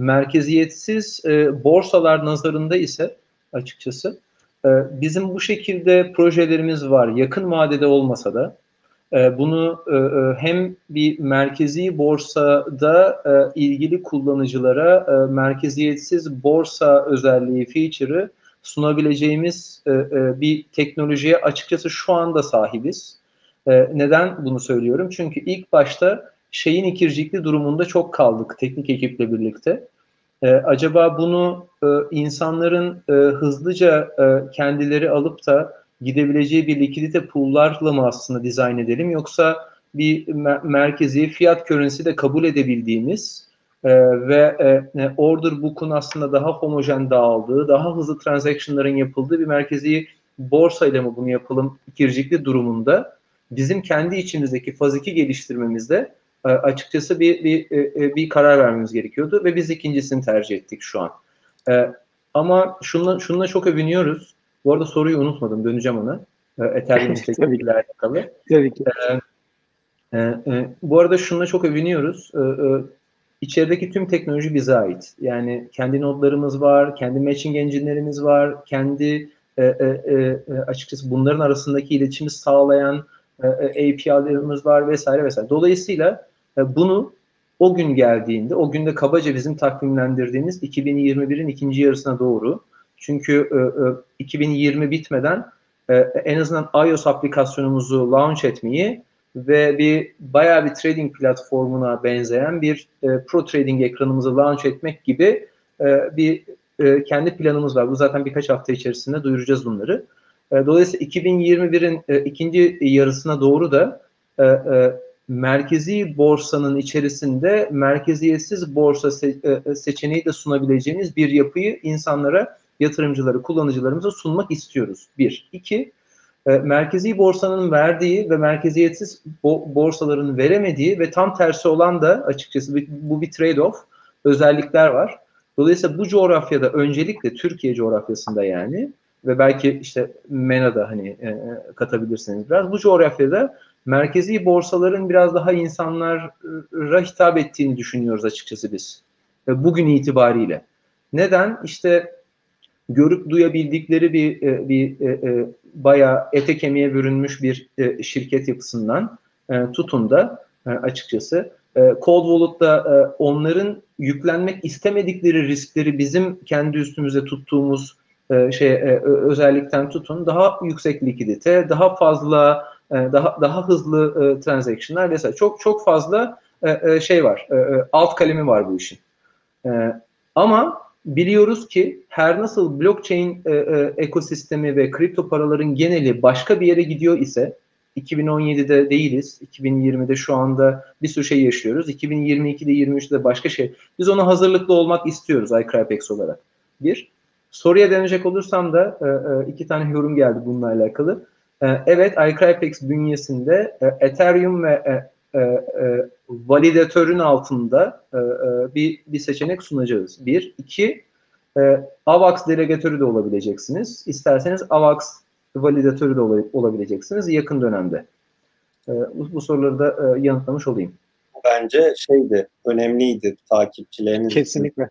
merkeziyetsiz e, borsalar nazarında ise açıkçası e, bizim bu şekilde projelerimiz var. Yakın vadede olmasa da e, bunu e, e, hem bir merkezi borsada e, ilgili kullanıcılara e, merkeziyetsiz borsa özelliği feature'ı sunabileceğimiz e, e, bir teknolojiye açıkçası şu anda sahibiz. E, neden bunu söylüyorum? Çünkü ilk başta şeyin ikircikli durumunda çok kaldık teknik ekiple birlikte. Ee, acaba bunu e, insanların e, hızlıca e, kendileri alıp da gidebileceği bir likidite pool'larla mı aslında dizayn edelim yoksa bir mer- merkezi fiyat currency de kabul edebildiğimiz e, ve e, order book'un aslında daha homojen dağıldığı, daha hızlı transaction'ların yapıldığı bir merkezi borsayla mı bunu yapalım ikircikli durumunda bizim kendi içimizdeki faz 2 geliştirmemizde e, açıkçası bir bir e, e, bir karar vermemiz gerekiyordu ve biz ikincisini tercih ettik şu an. Ama şunla şunla çok övünüyoruz. Bu arada soruyu unutmadım. Döneceğim ona. Ethereum ile alakalı. Tabii ki. Ee, e, bu arada şunla çok övünüyoruz. Ee, e, içerideki tüm teknoloji bize ait. Yani kendi nodlarımız var, kendi matching engine'lerimiz var, kendi e, e, e, açıkçası bunların arasındaki iletişimi sağlayan e, API'lerimiz var vesaire vesaire. Dolayısıyla e, bunu o gün geldiğinde, o günde kabaca bizim takvimlendirdiğimiz 2021'in ikinci yarısına doğru. Çünkü e, 2020 e, bitmeden e, en azından iOS aplikasyonumuzu launch etmeyi ve bir bayağı bir trading platformuna benzeyen bir e, pro trading ekranımızı launch etmek gibi e, bir e, kendi planımız var. Bu zaten birkaç hafta içerisinde duyuracağız bunları. E, dolayısıyla 2021'in e, ikinci yarısına doğru da e, e, merkezi borsanın içerisinde merkeziyetsiz borsa se- e, seçeneği de sunabileceğimiz bir yapıyı insanlara, yatırımcıları, kullanıcılarımıza sunmak istiyoruz. Bir. iki e, merkezi borsanın verdiği ve merkeziyetsiz bo- borsaların veremediği ve tam tersi olan da açıkçası bu bir trade-off özellikler var. Dolayısıyla bu coğrafyada öncelikle Türkiye coğrafyasında yani ve belki işte MENA'da hani e, katabilirsiniz biraz. Bu coğrafyada merkezi borsaların biraz daha insanlara hitap ettiğini düşünüyoruz açıkçası biz. Bugün itibariyle. Neden? İşte görüp duyabildikleri bir e, bir e, e, bayağı ete kemiğe bürünmüş bir şirket yapısından tutun da açıkçası Cold Wallet'ta onların yüklenmek istemedikleri riskleri bizim kendi üstümüze tuttuğumuz şey özellikten tutun daha yüksek likidite, daha fazla daha daha hızlı e, transaction'lar vesaire. Çok çok fazla e, e, şey var. E, e alt kalemi var bu işin. E, ama biliyoruz ki her nasıl blockchain e, e, ekosistemi ve kripto paraların geneli başka bir yere gidiyor ise 2017'de değiliz. 2020'de şu anda bir sürü şey yaşıyoruz. 2022'de 23'de başka şey. Biz ona hazırlıklı olmak istiyoruz iCrypex olarak. Bir. Soruya dönecek olursam da e, e, iki tane yorum geldi bununla alakalı. E, evet iCrypex bünyesinde Ethereum ve validatörün altında bir, bir seçenek sunacağız. Bir. iki AVAX delegatörü de olabileceksiniz. İsterseniz AVAX validatörü de olabileceksiniz yakın dönemde. Bu, bu soruları da yanıtlamış olayım. Bence şeydi, önemliydi takipçileriniz. Kesinlikle.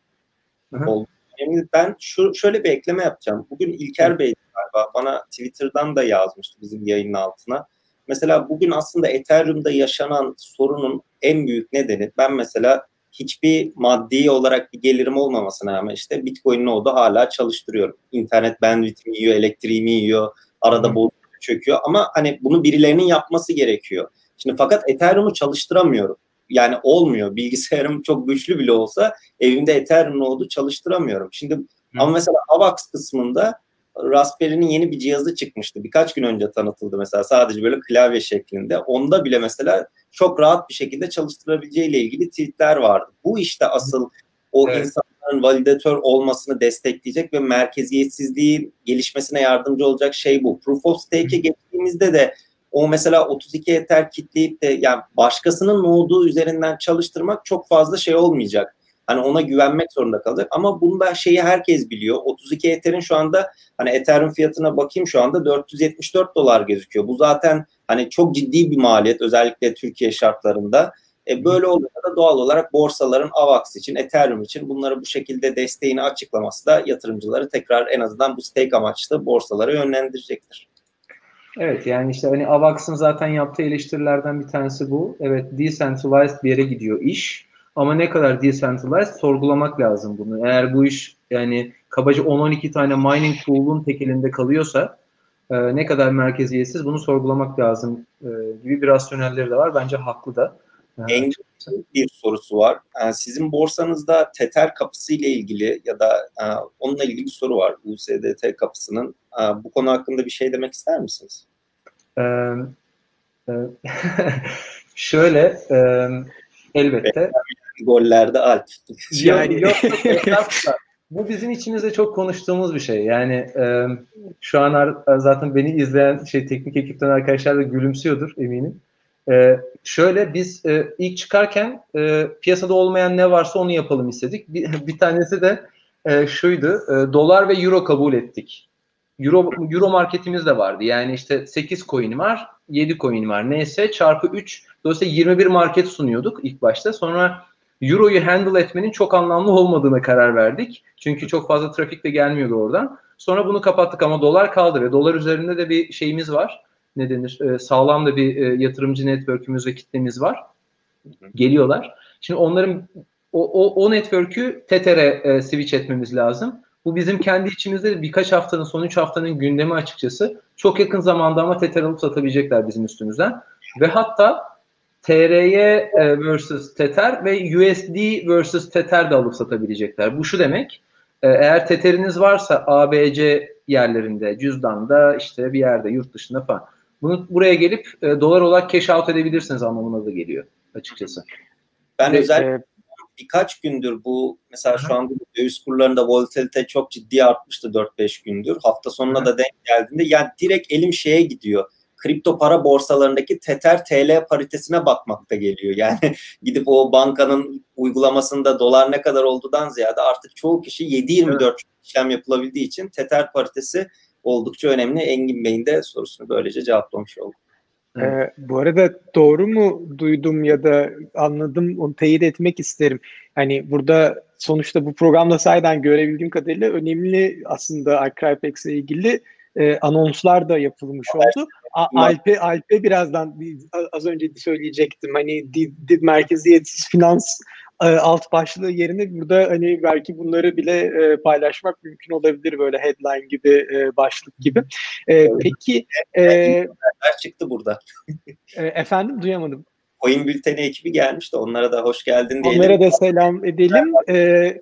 Oldu önemli. Ben şu şöyle bir ekleme yapacağım. Bugün İlker Bey galiba bana Twitter'dan da yazmıştı bizim yayının altına. Mesela bugün aslında Ethereum'da yaşanan sorunun en büyük nedeni ben mesela hiçbir maddi olarak bir gelirim olmamasına rağmen işte Bitcoin node'u hala çalıştırıyorum. İnternet bandwidth'imi yiyor, elektriğimi yiyor, arada bozuluyor, çöküyor ama hani bunu birilerinin yapması gerekiyor. Şimdi fakat Ethereum'u çalıştıramıyorum yani olmuyor. Bilgisayarım çok güçlü bile olsa evimde Ethereum node'u çalıştıramıyorum. Şimdi Hı. ama mesela AVAX kısmında Raspberry'nin yeni bir cihazı çıkmıştı. Birkaç gün önce tanıtıldı mesela sadece böyle klavye şeklinde. Onda bile mesela çok rahat bir şekilde çalıştırabileceği ile ilgili tweetler vardı. Bu işte asıl o evet. insanların validatör olmasını destekleyecek ve merkeziyetsizliği gelişmesine yardımcı olacak şey bu. Proof of Stake'e geçtiğimizde de o mesela 32 Ether kitleyip de yani başkasının node'u üzerinden çalıştırmak çok fazla şey olmayacak. Hani ona güvenmek zorunda kalacak. Ama bunda şeyi herkes biliyor. 32 Ether'in şu anda hani Ethereum fiyatına bakayım şu anda 474 dolar gözüküyor. Bu zaten hani çok ciddi bir maliyet özellikle Türkiye şartlarında. E böyle olunca da doğal olarak borsaların AVAX için, Ethereum için bunları bu şekilde desteğini açıklaması da yatırımcıları tekrar en azından bu stake amaçlı borsalara yönlendirecektir. Evet yani işte hani Avax'ın zaten yaptığı eleştirilerden bir tanesi bu. Evet decentralized bir yere gidiyor iş. Ama ne kadar decentralized sorgulamak lazım bunu. Eğer bu iş yani kabaca 10-12 tane mining pool'un tek kalıyorsa e, ne kadar merkeziyetsiz bunu sorgulamak lazım e, gibi bir rasyonelleri de var. Bence haklı da. E, en bir sorusu var. Yani sizin borsanızda Tether kapısı ile ilgili ya da e, onunla ilgili bir soru var. USDT kapısının. E, bu konu hakkında bir şey demek ister misiniz? Ee, e, şöyle e, elbette. Gollerde Alp. Yani yok, bu bizim içimizde çok konuştuğumuz bir şey. Yani e, şu an zaten beni izleyen şey teknik ekipten arkadaşlar da gülümsüyordur eminim. E, şöyle biz e, ilk çıkarken e, piyasada olmayan ne varsa onu yapalım istedik. Bir, bir tanesi de e, şuydu. E, dolar ve euro kabul ettik. Euro, Euro marketimiz de vardı. Yani işte 8 coin var, 7 coin var. Neyse çarpı 3. Dolayısıyla 21 market sunuyorduk ilk başta. Sonra Euro'yu handle etmenin çok anlamlı olmadığına karar verdik. Çünkü çok fazla trafik de gelmiyordu oradan. Sonra bunu kapattık ama dolar kaldı ve dolar üzerinde de bir şeyimiz var. Ne denir? E, sağlam da bir e, yatırımcı network'ümüz ve kitlemiz var. Geliyorlar. Şimdi onların o, o, o network'ü Tether'e e, switch etmemiz lazım. Bu bizim kendi içimizde birkaç haftanın, son üç haftanın gündemi açıkçası. Çok yakın zamanda ama Tether alıp satabilecekler bizim üstümüzden. Ve hatta TRY e, versus Tether ve USD versus Tether de alıp satabilecekler. Bu şu demek. E, eğer Tether'iniz varsa ABC yerlerinde, cüzdanda, işte bir yerde, yurt dışında falan. Bunu buraya gelip e, dolar olarak cash out edebilirsiniz anlamına da geliyor açıkçası. Ben özellikle birkaç gündür bu mesela şu anda döviz kurlarında volatilite çok ciddi artmıştı 4-5 gündür. Hafta sonuna da denk geldiğinde yani direkt elim şeye gidiyor. Kripto para borsalarındaki Tether TL paritesine bakmakta geliyor. Yani gidip o bankanın uygulamasında dolar ne kadar olduğundan ziyade artık çoğu kişi 7-24 evet. işlem yapılabildiği için Tether paritesi oldukça önemli. Engin Bey'in de sorusunu böylece cevaplamış olduk. Ee, bu arada doğru mu duydum ya da anladım onu teyit etmek isterim. Hani burada sonuçta bu programda sayeden görebildiğim kadarıyla önemli aslında Arcrypex ile ilgili e, anonslar da yapılmış oldu. Alpe Alpe birazdan az önce söyleyecektim. Hani di, di, merkeziyetsiz finans alt başlığı yerine burada hani belki bunları bile e, paylaşmak mümkün olabilir böyle headline gibi e, başlık gibi. E, peki e, çıktı burada. e, efendim duyamadım. Oyun bülteni ekibi gelmiş de onlara da hoş geldin diyelim. Onlara da selam edelim. Ee,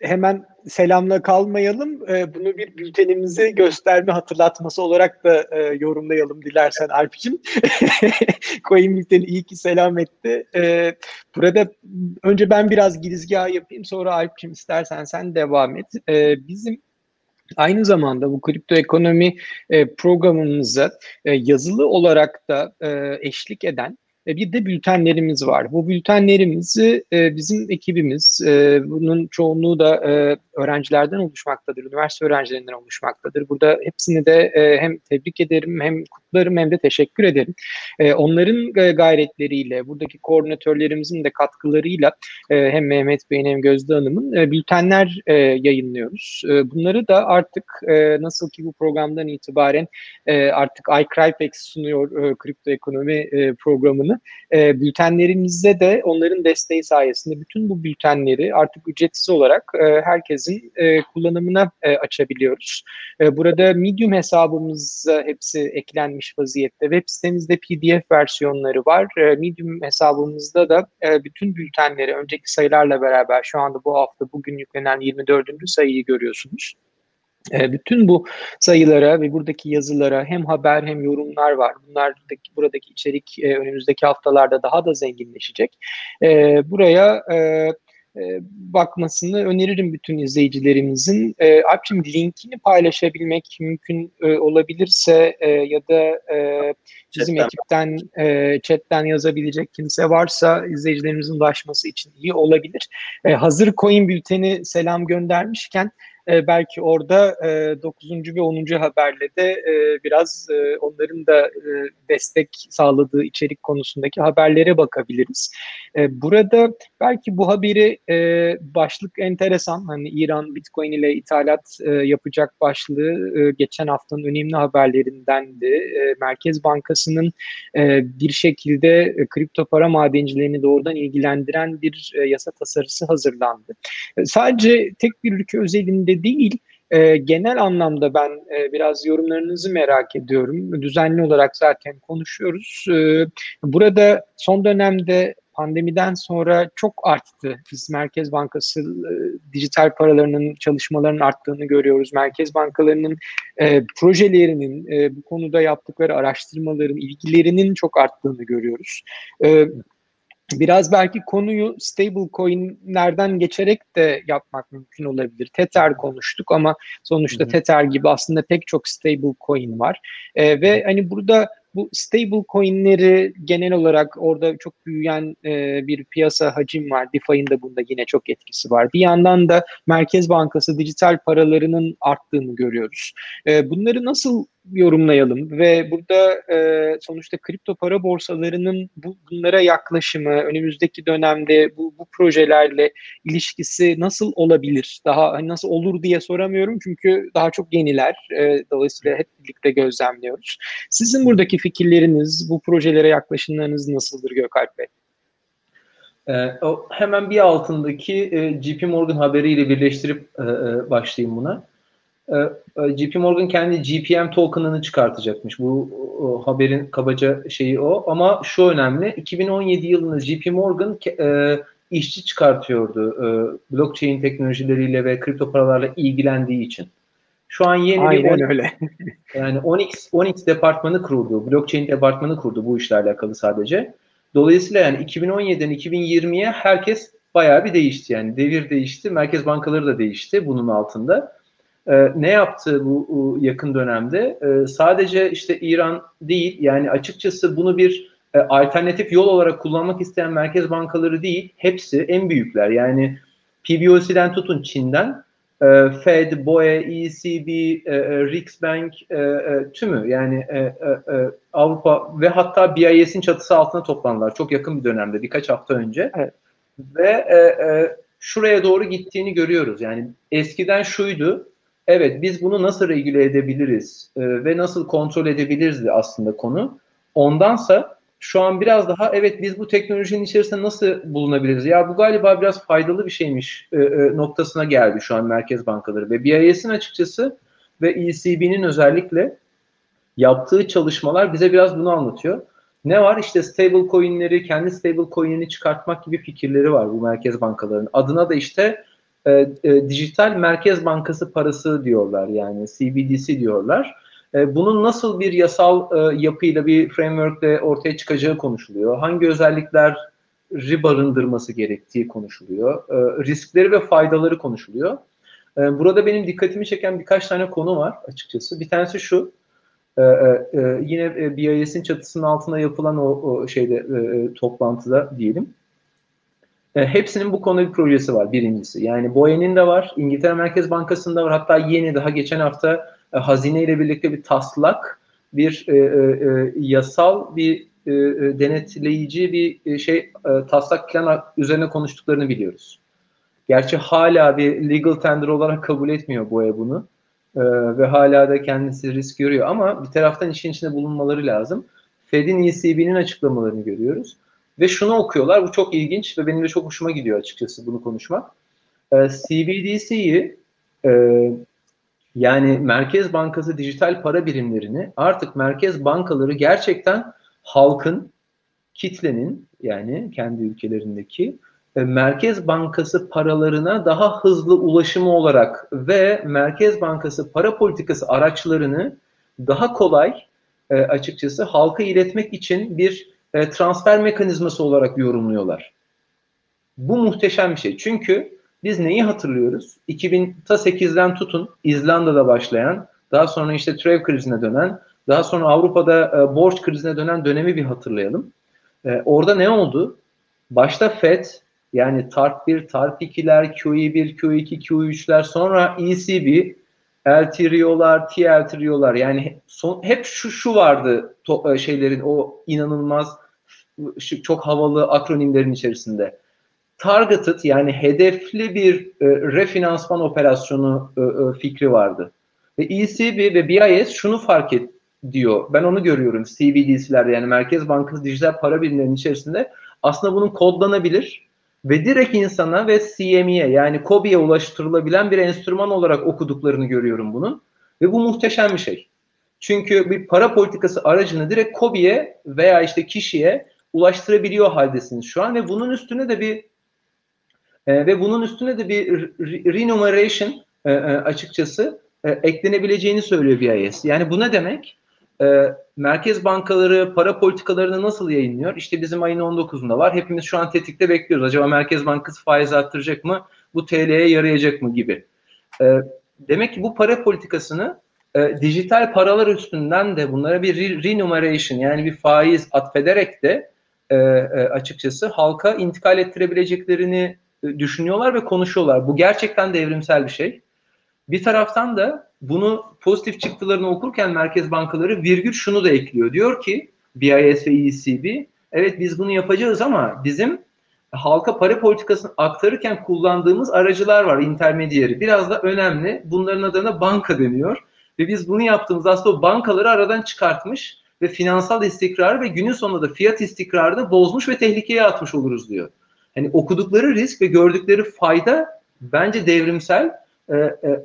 hemen selamla kalmayalım. E, bunu bir bültenimizi gösterme hatırlatması olarak da e, yorumlayalım dilersen Alp'cim. Coin bülteni iyi ki selam etti. E, burada önce ben biraz girizgah yapayım sonra Alp'cim istersen sen devam et. E, bizim Aynı zamanda bu kripto ekonomi e, programımıza e, yazılı olarak da eşlik eden bir de bültenlerimiz var. Bu bültenlerimizi e, bizim ekibimiz, e, bunun çoğunluğu da öğrencilerden oluşmaktadır, üniversite öğrencilerinden oluşmaktadır. Burada hepsini de hem tebrik ederim, hem kutlarım hem de teşekkür ederim. Onların gayretleriyle, buradaki koordinatörlerimizin de katkılarıyla hem Mehmet Bey'in hem Gözde Hanım'ın bültenler yayınlıyoruz. Bunları da artık nasıl ki bu programdan itibaren artık iCrypex sunuyor kripto ekonomi programını e, bültenlerimizde de onların desteği sayesinde bütün bu bültenleri artık ücretsiz olarak e, herkesin e, kullanımına e, açabiliyoruz. E, burada Medium hesabımıza hepsi eklenmiş vaziyette. Web sitemizde PDF versiyonları var. E, Medium hesabımızda da e, bütün bültenleri önceki sayılarla beraber şu anda bu hafta bugün yüklenen 24. sayıyı görüyorsunuz. E, bütün bu sayılara ve buradaki yazılara hem haber hem yorumlar var. Bunlardaki buradaki içerik e, önümüzdeki haftalarda daha da zenginleşecek. E, buraya bakmasını öneririm bütün izleyicilerimizin. Alpçim linkini paylaşabilmek mümkün olabilirse ya da bizim chatten. ekipten chatten yazabilecek kimse varsa izleyicilerimizin ulaşması için iyi olabilir. hazır coin bülteni selam göndermişken e, belki orada e, 9. ve 10. haberle de e, biraz e, onların da e, destek sağladığı içerik konusundaki haberlere bakabiliriz. E, burada belki bu haberi e, başlık enteresan. Hani İran Bitcoin ile ithalat e, yapacak başlığı e, geçen haftanın önemli haberlerindendi. E, Merkez Bankası'nın e, bir şekilde e, kripto para madencilerini doğrudan ilgilendiren bir e, yasa tasarısı hazırlandı. E, sadece tek bir ülke özelinde değil, e, genel anlamda ben e, biraz yorumlarınızı merak ediyorum. Düzenli olarak zaten konuşuyoruz. E, burada son dönemde pandemiden sonra çok arttı. Biz Merkez Bankası e, dijital paralarının çalışmalarının arttığını görüyoruz. Merkez bankalarının e, projelerinin e, bu konuda yaptıkları araştırmaların ilgilerinin çok arttığını görüyoruz. E, Biraz belki konuyu stable coinlerden geçerek de yapmak mümkün olabilir. Tether konuştuk ama sonuçta hı Tether gibi aslında pek çok stable coin var. ee, ve hani burada bu stable coinleri genel olarak orada çok büyüyen e, bir piyasa hacim var. DeFi'nin de bunda yine çok etkisi var. Bir yandan da Merkez Bankası dijital paralarının arttığını görüyoruz. E, bunları nasıl yorumlayalım ve burada e, sonuçta kripto para borsalarının bu, bunlara yaklaşımı önümüzdeki dönemde bu, bu projelerle ilişkisi nasıl olabilir? Daha hani nasıl olur diye soramıyorum çünkü daha çok yeniler. E, dolayısıyla hep birlikte gözlemliyoruz. Sizin buradaki fikirleriniz, bu projelere yaklaşımlarınız nasıldır Gökalp Bey? Ee, hemen bir altındaki e, JP Morgan haberiyle birleştirip e, e, başlayayım buna. E, e, JP Morgan kendi GPM token'ını çıkartacakmış. Bu o, haberin kabaca şeyi o. Ama şu önemli. 2017 yılında JP Morgan e, işçi çıkartıyordu. E, blockchain teknolojileriyle ve kripto paralarla ilgilendiği için. Şu an yeni Aynen bir öyle. yani Onyx Onyx departmanı kurdu. Blockchain departmanı kurdu bu işle alakalı sadece. Dolayısıyla yani 2017'den 2020'ye herkes bayağı bir değişti yani. Devir değişti. Merkez bankaları da değişti bunun altında. Ee, ne yaptı bu yakın dönemde? Ee, sadece işte İran değil yani açıkçası bunu bir e, alternatif yol olarak kullanmak isteyen merkez bankaları değil, hepsi en büyükler. Yani PBOC'den tutun Çin'den e, Fed, BOE, ECB, e, e, Riksbank e, e, tümü yani e, e, e, Avrupa ve hatta BIS'in çatısı altına toplandılar çok yakın bir dönemde birkaç hafta önce evet. ve e, e, şuraya doğru gittiğini görüyoruz. Yani eskiden şuydu evet biz bunu nasıl regüle edebiliriz e, ve nasıl kontrol edebiliriz aslında konu. Ondansa şu an biraz daha evet biz bu teknolojinin içerisinde nasıl bulunabiliriz? Ya bu galiba biraz faydalı bir şeymiş e, e, noktasına geldi şu an merkez bankaları ve BIS'in açıkçası ve ECB'nin özellikle yaptığı çalışmalar bize biraz bunu anlatıyor. Ne var? İşte stable coin'leri, kendi stable coin'ini çıkartmak gibi fikirleri var bu merkez bankalarının. Adına da işte e, e, dijital merkez bankası parası diyorlar yani CBDC diyorlar. E, bunun nasıl bir yasal e, yapıyla bir frameworkle ortaya çıkacağı konuşuluyor. Hangi özellikleri barındırması gerektiği konuşuluyor. E, riskleri ve faydaları konuşuluyor. E, burada benim dikkatimi çeken birkaç tane konu var açıkçası. Bir tanesi şu. E, e, e yine e, BIS'in çatısının altında yapılan o, o şeyde e, toplantıda diyelim. E, hepsinin bu konuda bir projesi var birincisi. Yani BOE'nin de var, İngiltere Merkez Bankası'nda var. Hatta yeni daha geçen hafta e, hazine ile birlikte bir taslak, bir e, e, e yasal bir e, e, denetleyici bir şey e, taslak plan üzerine konuştuklarını biliyoruz. Gerçi hala bir legal tender olarak kabul etmiyor BOE bunu. E, ve hala da kendisi risk görüyor ama bir taraftan işin içinde bulunmaları lazım. Fed'in ECB'nin açıklamalarını görüyoruz. Ve şunu okuyorlar, bu çok ilginç ve benim de çok hoşuma gidiyor açıkçası bunu konuşmak. E, CBDC'yi e, yani Merkez Bankası dijital para birimlerini artık merkez bankaları gerçekten halkın, kitlenin yani kendi ülkelerindeki e, Merkez Bankası paralarına daha hızlı ulaşımı olarak ve Merkez Bankası para politikası araçlarını daha kolay e, açıkçası halka iletmek için bir e, transfer mekanizması olarak yorumluyorlar. Bu muhteşem bir şey. Çünkü biz neyi hatırlıyoruz? 2008'den tutun İzlanda'da başlayan, daha sonra işte Trev krizine dönen, daha sonra Avrupa'da e, borç krizine dönen dönemi bir hatırlayalım. E, orada ne oldu? Başta FED yani TARP 1, TARP 2'ler, QE1, Q2, Q3'ler sonra ECB, LTRO'lar, TLTRO'lar yani son, hep şu şu vardı to, e, şeylerin o inanılmaz çok havalı akronimlerin içerisinde targeted yani hedefli bir e, refinansman operasyonu e, e, fikri vardı. Ve ECB ve BIS şunu fark et diyor. Ben onu görüyorum CBDC'lerde yani Merkez Bankası dijital para birimlerinin içerisinde aslında bunun kodlanabilir ve direkt insana ve CME'ye yani COBI'ye ulaştırılabilen bir enstrüman olarak okuduklarını görüyorum bunun. Ve bu muhteşem bir şey. Çünkü bir para politikası aracını direkt COBI'ye veya işte kişiye ulaştırabiliyor haldesiniz şu an ve bunun üstüne de bir e, ve bunun üstüne de bir renumeration e, e, açıkçası e, eklenebileceğini söylüyor BIS. Yani bu ne demek? E, merkez bankaları para politikalarını nasıl yayınlıyor? İşte bizim ayın 19'unda var. Hepimiz şu an tetikte bekliyoruz. Acaba Merkez Bankası faiz arttıracak mı? Bu TL'ye yarayacak mı gibi. E, demek ki bu para politikasını e, dijital paralar üstünden de bunlara bir renumeration yani bir faiz atfederek de e, e, açıkçası halka intikal ettirebileceklerini e, düşünüyorlar ve konuşuyorlar. Bu gerçekten de evrimsel bir şey. Bir taraftan da bunu pozitif çıktılarını okurken merkez bankaları virgül şunu da ekliyor. Diyor ki BIS ve ECB evet biz bunu yapacağız ama bizim halka para politikasını aktarırken kullandığımız aracılar var, intermediary. Biraz da önemli. Bunların adına banka deniyor. Ve biz bunu yaptığımız aslında bankaları aradan çıkartmış ve finansal istikrarı ve günün sonunda da fiyat istikrarını bozmuş ve tehlikeye atmış oluruz diyor hani okudukları risk ve gördükleri fayda bence devrimsel e, e,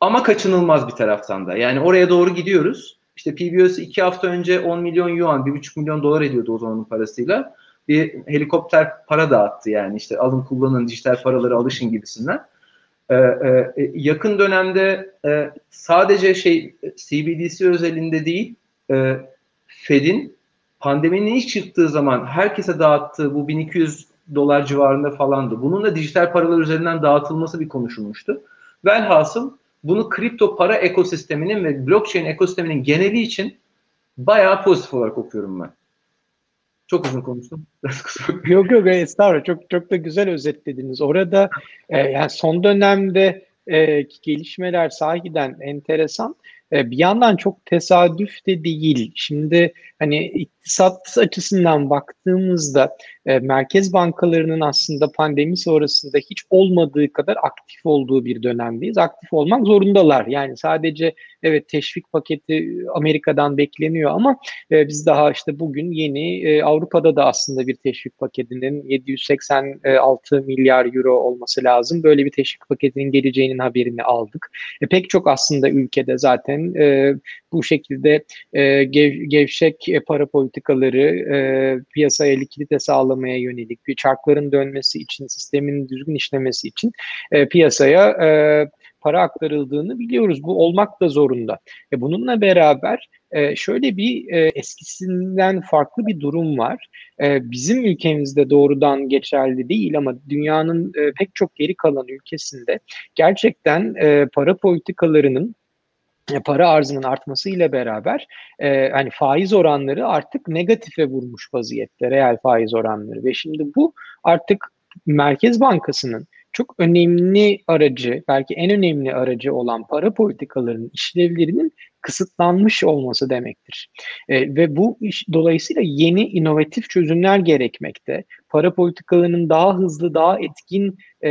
ama kaçınılmaz bir taraftan da. Yani oraya doğru gidiyoruz. İşte PBOS iki hafta önce 10 milyon yuan, 1,5 milyon dolar ediyordu o zamanın parasıyla. Bir helikopter para dağıttı yani işte alın kullanın dijital paraları alışın gibisinden. Ee, e, yakın dönemde e, sadece şey CBDC özelinde değil e, Fed'in pandeminin ilk çıktığı zaman herkese dağıttığı bu 1200 dolar civarında falandı. Bunun da dijital paralar üzerinden dağıtılması bir konuşulmuştu. Velhasıl bunu kripto para ekosisteminin ve blockchain ekosisteminin geneli için bayağı pozitif olarak okuyorum ben. Çok uzun konuştum. yok yok estağfurullah çok çok da güzel özetlediniz. Orada e, yani son dönemde e, gelişmeler sahiden enteresan. E, bir yandan çok tesadüf de değil. Şimdi hani iktisat açısından baktığımızda e, merkez bankalarının aslında pandemi sonrasında hiç olmadığı kadar aktif olduğu bir dönemdeyiz. Aktif olmak zorundalar. Yani sadece evet teşvik paketi Amerika'dan bekleniyor ama e, biz daha işte bugün yeni e, Avrupa'da da aslında bir teşvik paketinin 786 milyar euro olması lazım. Böyle bir teşvik paketinin geleceğinin haberini aldık. E, pek çok aslında ülkede zaten e, bu şekilde e, gev, gevşek para politikaları e, piyasaya likidite sağlamaya yönelik bir çarkların dönmesi için sistemin düzgün işlemesi için e, piyasaya e, para aktarıldığını biliyoruz. Bu olmak da zorunda. E bununla beraber e, şöyle bir e, eskisinden farklı bir durum var. E, bizim ülkemizde doğrudan geçerli değil ama dünyanın e, pek çok geri kalan ülkesinde gerçekten e, para politikalarının e, para arzının artmasıyla beraber e, hani faiz oranları artık negatife vurmuş vaziyette reel faiz oranları ve şimdi bu artık Merkez Bankası'nın çok önemli aracı, belki en önemli aracı olan para politikalarının işlevlerinin kısıtlanmış olması demektir. E, ve bu iş dolayısıyla yeni inovatif çözümler gerekmekte. Para politikalarının daha hızlı, daha etkin e,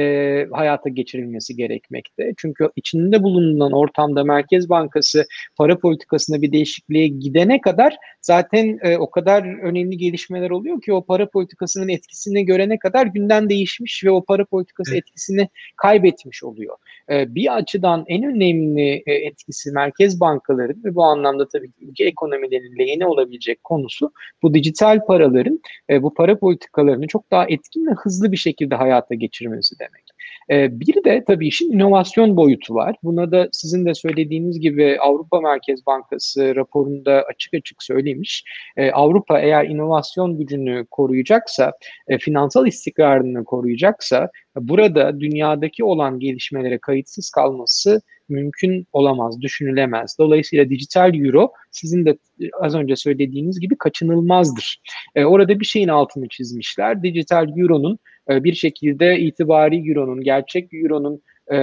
hayata geçirilmesi gerekmekte. Çünkü içinde bulunan ortamda Merkez Bankası para politikasında bir değişikliğe gidene kadar zaten e, o kadar önemli gelişmeler oluyor ki o para politikasının etkisini görene kadar günden değişmiş ve o para politikası etkisini kaybetmiş oluyor. E, bir açıdan en önemli e, etkisi Merkez Bankaların ve bu anlamda tabii ki ülke ekonomilerinin lehine olabilecek konusu bu dijital paraların e, bu para politikalarını çok daha etkin ve hızlı bir şekilde hayata geçirmesi demek. E, bir de tabii işin inovasyon boyutu var. Buna da sizin de söylediğiniz gibi Avrupa Merkez Bankası raporunda açık açık söylemiş. E, Avrupa eğer inovasyon gücünü koruyacaksa, e, finansal istikrarını koruyacaksa burada dünyadaki olan gelişmelere kayıtsız kalması mümkün olamaz, düşünülemez. Dolayısıyla dijital euro sizin de az önce söylediğiniz gibi kaçınılmazdır. E, orada bir şeyin altını çizmişler. Dijital euronun e, bir şekilde itibari euronun, gerçek euronun e,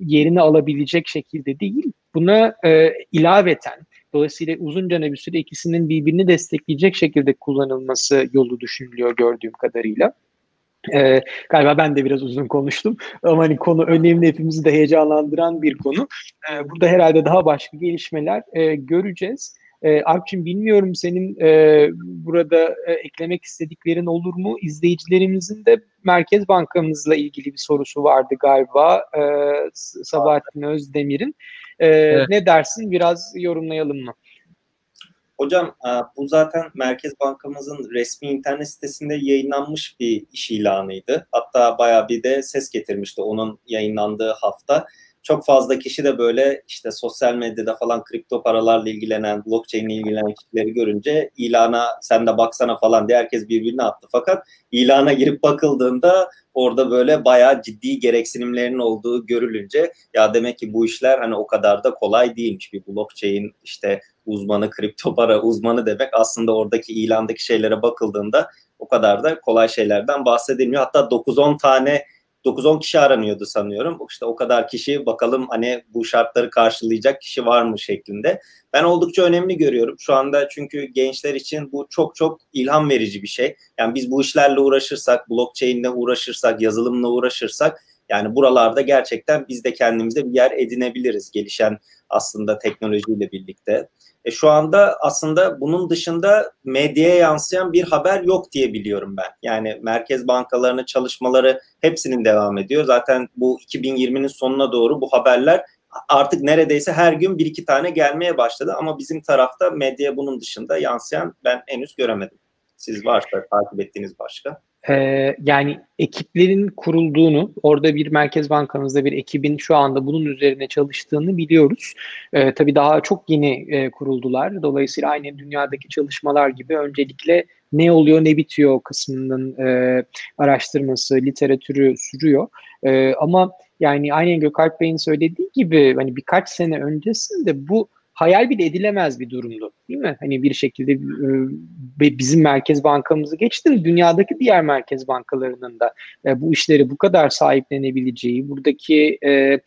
yerini alabilecek şekilde değil, buna e, ilaveten Dolayısıyla uzunca bir süre ikisinin birbirini destekleyecek şekilde kullanılması yolu düşünülüyor gördüğüm kadarıyla. Ee, galiba ben de biraz uzun konuştum ama hani konu önemli hepimizi de heyecanlandıran bir konu. Ee, burada herhalde daha başka gelişmeler e, göreceğiz. E, Alpçin bilmiyorum senin e, burada e, eklemek istediklerin olur mu? İzleyicilerimizin de Merkez Bankamızla ilgili bir sorusu vardı galiba e, Sabahattin Özdemir'in. E, evet. Ne dersin? Biraz yorumlayalım mı? Hocam e, bu zaten Merkez Bankamızın resmi internet sitesinde yayınlanmış bir iş ilanıydı. Hatta bayağı bir de ses getirmişti onun yayınlandığı hafta çok fazla kişi de böyle işte sosyal medyada falan kripto paralarla ilgilenen, blockchain ile ilgilenen kişileri görünce ilana sen de baksana falan diye herkes birbirine attı. Fakat ilana girip bakıldığında orada böyle bayağı ciddi gereksinimlerin olduğu görülünce ya demek ki bu işler hani o kadar da kolay değilmiş. Bir blockchain işte uzmanı, kripto para uzmanı demek aslında oradaki ilandaki şeylere bakıldığında o kadar da kolay şeylerden bahsedilmiyor. Hatta 9-10 tane 9-10 kişi aranıyordu sanıyorum. İşte o kadar kişi bakalım hani bu şartları karşılayacak kişi var mı şeklinde. Ben oldukça önemli görüyorum şu anda çünkü gençler için bu çok çok ilham verici bir şey. Yani biz bu işlerle uğraşırsak, blockchain'le uğraşırsak, yazılımla uğraşırsak yani buralarda gerçekten biz de kendimize bir yer edinebiliriz gelişen aslında teknolojiyle birlikte. E şu anda aslında bunun dışında medyaya yansıyan bir haber yok diye biliyorum ben. Yani merkez bankalarının çalışmaları hepsinin devam ediyor. Zaten bu 2020'nin sonuna doğru bu haberler artık neredeyse her gün bir iki tane gelmeye başladı ama bizim tarafta medya bunun dışında yansıyan ben henüz göremedim. Siz varsa takip ettiğiniz başka. Ee, yani ekiplerin kurulduğunu, orada bir merkez bankamızda bir ekibin şu anda bunun üzerine çalıştığını biliyoruz. Ee, tabii daha çok yeni e, kuruldular. Dolayısıyla aynı dünyadaki çalışmalar gibi öncelikle ne oluyor ne bitiyor kısmının e, araştırması, literatürü sürüyor. E, ama yani aynen Gökalp Bey'in söylediği gibi hani birkaç sene öncesinde bu hayal bile edilemez bir durumdu. Değil mi? Hani bir şekilde e, bizim Merkez Bankamızı geçtim. Dünyadaki diğer merkez bankalarının da e, bu işleri bu kadar sahiplenebileceği, buradaki e,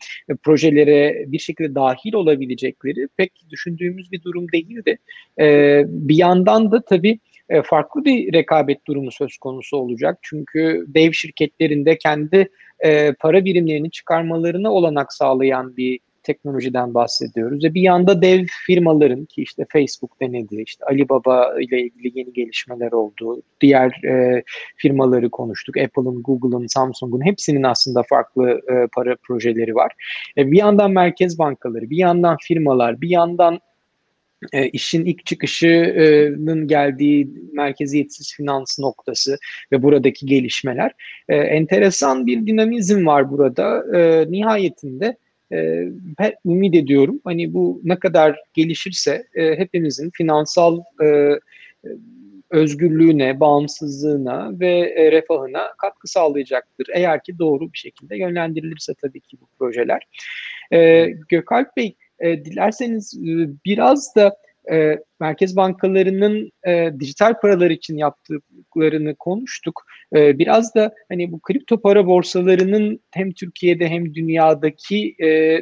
projelere bir şekilde dahil olabilecekleri pek düşündüğümüz bir durum değildi. E, bir yandan da tabii e, farklı bir rekabet durumu söz konusu olacak. Çünkü dev şirketlerinde kendi e, para birimlerini çıkarmalarına olanak sağlayan bir teknolojiden bahsediyoruz. Ve bir yanda dev firmaların ki işte Facebook denedi, işte Alibaba ile ilgili yeni gelişmeler oldu. Diğer e, firmaları konuştuk. Apple'ın, Google'ın, Samsung'un hepsinin aslında farklı e, para projeleri var. E, bir yandan merkez bankaları, bir yandan firmalar, bir yandan e, işin ilk çıkışının geldiği merkeziyetsiz finans noktası ve buradaki gelişmeler. E, enteresan bir dinamizm var burada. E, nihayetinde e, ümit ediyorum hani bu ne kadar gelişirse e, hepimizin finansal e, özgürlüğüne, bağımsızlığına ve e, refahına katkı sağlayacaktır. Eğer ki doğru bir şekilde yönlendirilirse tabii ki bu projeler. E, Gökalp Bey, e, dilerseniz e, biraz da e, merkez bankalarının e, dijital paralar için yaptıklarını konuştuk. E, biraz da hani bu kripto para borsalarının hem Türkiye'de hem dünyadaki e,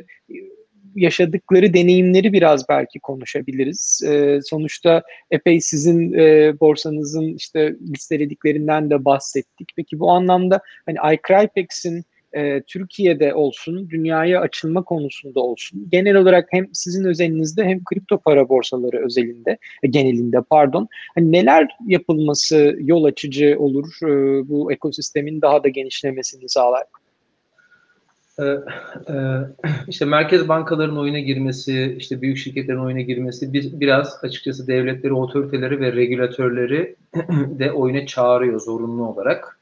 yaşadıkları deneyimleri biraz belki konuşabiliriz. E, sonuçta epey sizin e, borsanızın işte listelediklerinden de bahsettik. Peki bu anlamda hani iCrypex'in e, Türkiye'de olsun, dünyaya açılma konusunda olsun, genel olarak hem sizin özelinizde hem kripto para borsaları özelinde, e, genelinde pardon, hani neler yapılması yol açıcı olur e, bu ekosistemin daha da genişlemesini sağlar? Ee, işte merkez bankaların oyuna girmesi, işte büyük şirketlerin oyuna girmesi bir, biraz açıkçası devletleri, otoriteleri ve regülatörleri de oyuna çağırıyor zorunlu olarak.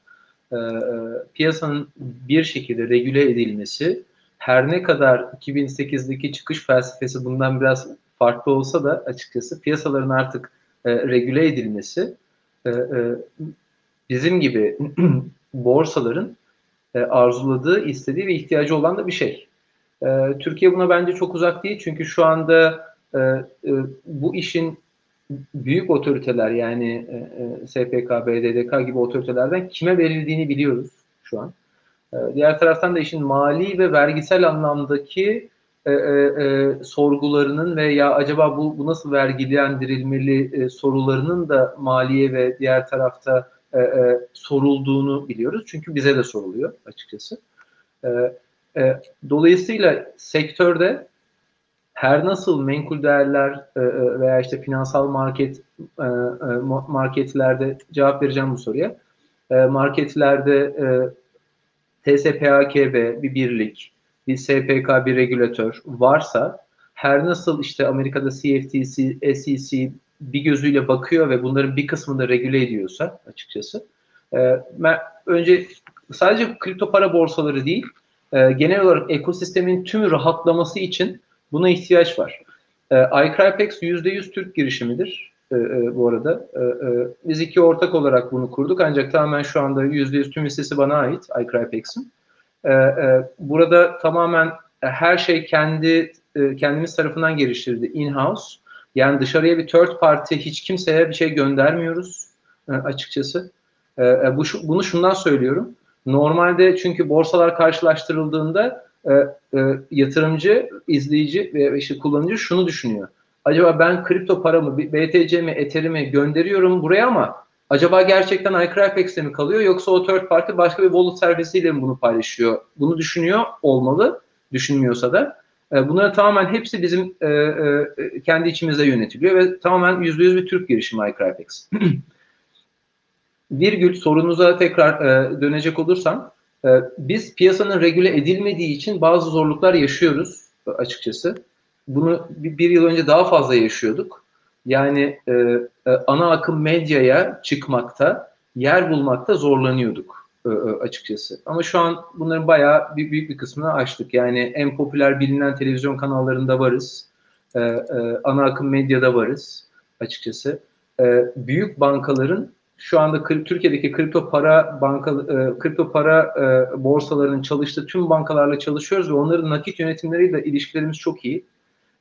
E, e, piyasanın bir şekilde regüle edilmesi her ne kadar 2008'deki çıkış felsefesi bundan biraz farklı olsa da açıkçası piyasaların artık e, regüle edilmesi e, e, bizim gibi borsaların e, arzuladığı, istediği ve ihtiyacı olan da bir şey. E, Türkiye buna bence çok uzak değil çünkü şu anda e, e, bu işin büyük otoriteler yani e, e SPK, BDDK gibi otoritelerden kime verildiğini biliyoruz şu an. E, diğer taraftan da işin mali ve vergisel anlamdaki e, e, e, sorgularının ve ya acaba bu, bu nasıl vergilendirilmeli e, sorularının da maliye ve diğer tarafta e, e, sorulduğunu biliyoruz. Çünkü bize de soruluyor açıkçası. E, e, dolayısıyla sektörde her nasıl menkul değerler e, e, veya işte finansal market e, marketlerde cevap vereceğim bu soruya. Marketlerde TSPAKB bir birlik, bir SPK bir regülatör varsa her nasıl işte Amerika'da CFTC, SEC bir gözüyle bakıyor ve bunların bir kısmını da regüle ediyorsa açıkçası. Önce sadece kripto para borsaları değil, genel olarak ekosistemin tüm rahatlaması için Buna ihtiyaç var. E, iCrypex %100 Türk girişimidir e, e, bu arada. E, e, biz iki ortak olarak bunu kurduk ancak tamamen şu anda %100 tüm hissesi bana ait iCrypex'in. E, e, burada tamamen her şey kendi e, kendimiz tarafından geliştirildi in-house. Yani dışarıya bir third party hiç kimseye bir şey göndermiyoruz e, açıkçası. E bu bunu şundan söylüyorum. Normalde çünkü borsalar karşılaştırıldığında e, e, yatırımcı, izleyici ve işte kullanıcı şunu düşünüyor. Acaba ben kripto paramı, BTC mi, Ethereum'i gönderiyorum buraya ama acaba gerçekten iCrypex'te mi kalıyor yoksa o third party başka bir wallet servisiyle mi bunu paylaşıyor? Bunu düşünüyor olmalı, düşünmüyorsa da. E, bunların tamamen hepsi bizim e, e, kendi içimizde yönetiliyor ve tamamen %100 bir Türk girişimi iCrypex. Virgül sorunuza tekrar e, dönecek olursam biz piyasanın regüle edilmediği için bazı zorluklar yaşıyoruz açıkçası. Bunu bir yıl önce daha fazla yaşıyorduk. Yani e, e, ana akım medyaya çıkmakta, yer bulmakta zorlanıyorduk e, açıkçası. Ama şu an bunların bayağı bir büyük bir kısmını açtık. Yani en popüler bilinen televizyon kanallarında varız. ana akım medyada varız açıkçası. büyük bankaların şu anda Türkiye'deki kripto para banka e, kripto para e, borsalarının çalıştığı tüm bankalarla çalışıyoruz ve onların nakit yönetimleriyle ilişkilerimiz çok iyi.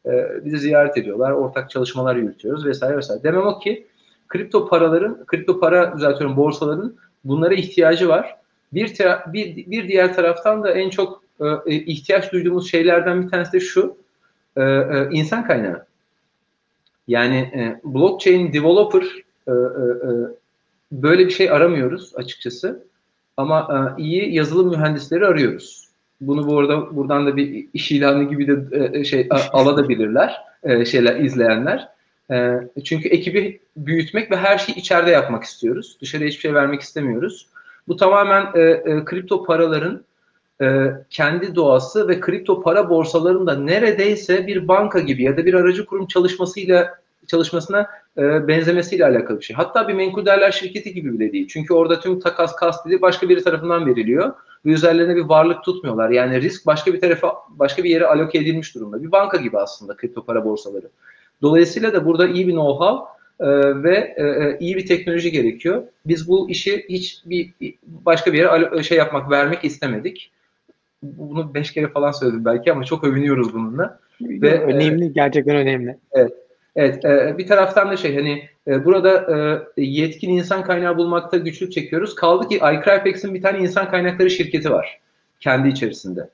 E, bizi ziyaret ediyorlar, ortak çalışmalar yürütüyoruz vesaire vesaire. Demem o ki kripto paraların, kripto para düzeltiyorum borsaların bunlara ihtiyacı var. Bir, bir, bir diğer taraftan da en çok ihtiyaç duyduğumuz şeylerden bir tanesi de şu, insan kaynağı. Yani blockchain developer böyle bir şey aramıyoruz açıkçası. Ama e, iyi yazılım mühendisleri arıyoruz. bunu bu arada buradan da bir iş ilanı gibi de e, şey alabilirler e, şeyler izleyenler. E, çünkü ekibi büyütmek ve her şeyi içeride yapmak istiyoruz. Dışarıya hiçbir şey vermek istemiyoruz. Bu tamamen e, e, kripto paraların e, kendi doğası ve kripto para borsalarında neredeyse bir banka gibi ya da bir aracı kurum çalışmasıyla çalışmasına e, benzemesiyle alakalı bir şey. Hatta bir menkul değerler şirketi gibi bile değil. Çünkü orada tüm takas kastedi başka biri tarafından veriliyor ve üzerlerine bir varlık tutmuyorlar. Yani risk başka bir tarafa başka bir yere aloke edilmiş durumda. Bir banka gibi aslında kripto para borsaları. Dolayısıyla da burada iyi bir know-how e, ve e, e iyi bir teknoloji gerekiyor. Biz bu işi hiç bir başka bir yere şey yapmak, vermek istemedik. Bunu beş kere falan söyledim belki ama çok övünüyoruz bununla. Ve önemli, e, gerçekten önemli. Evet. Evet, e, bir taraftan da şey hani e, burada e, yetkin insan kaynağı bulmakta güçlük çekiyoruz. Kaldı ki iCrypex'in bir tane insan kaynakları şirketi var kendi içerisinde.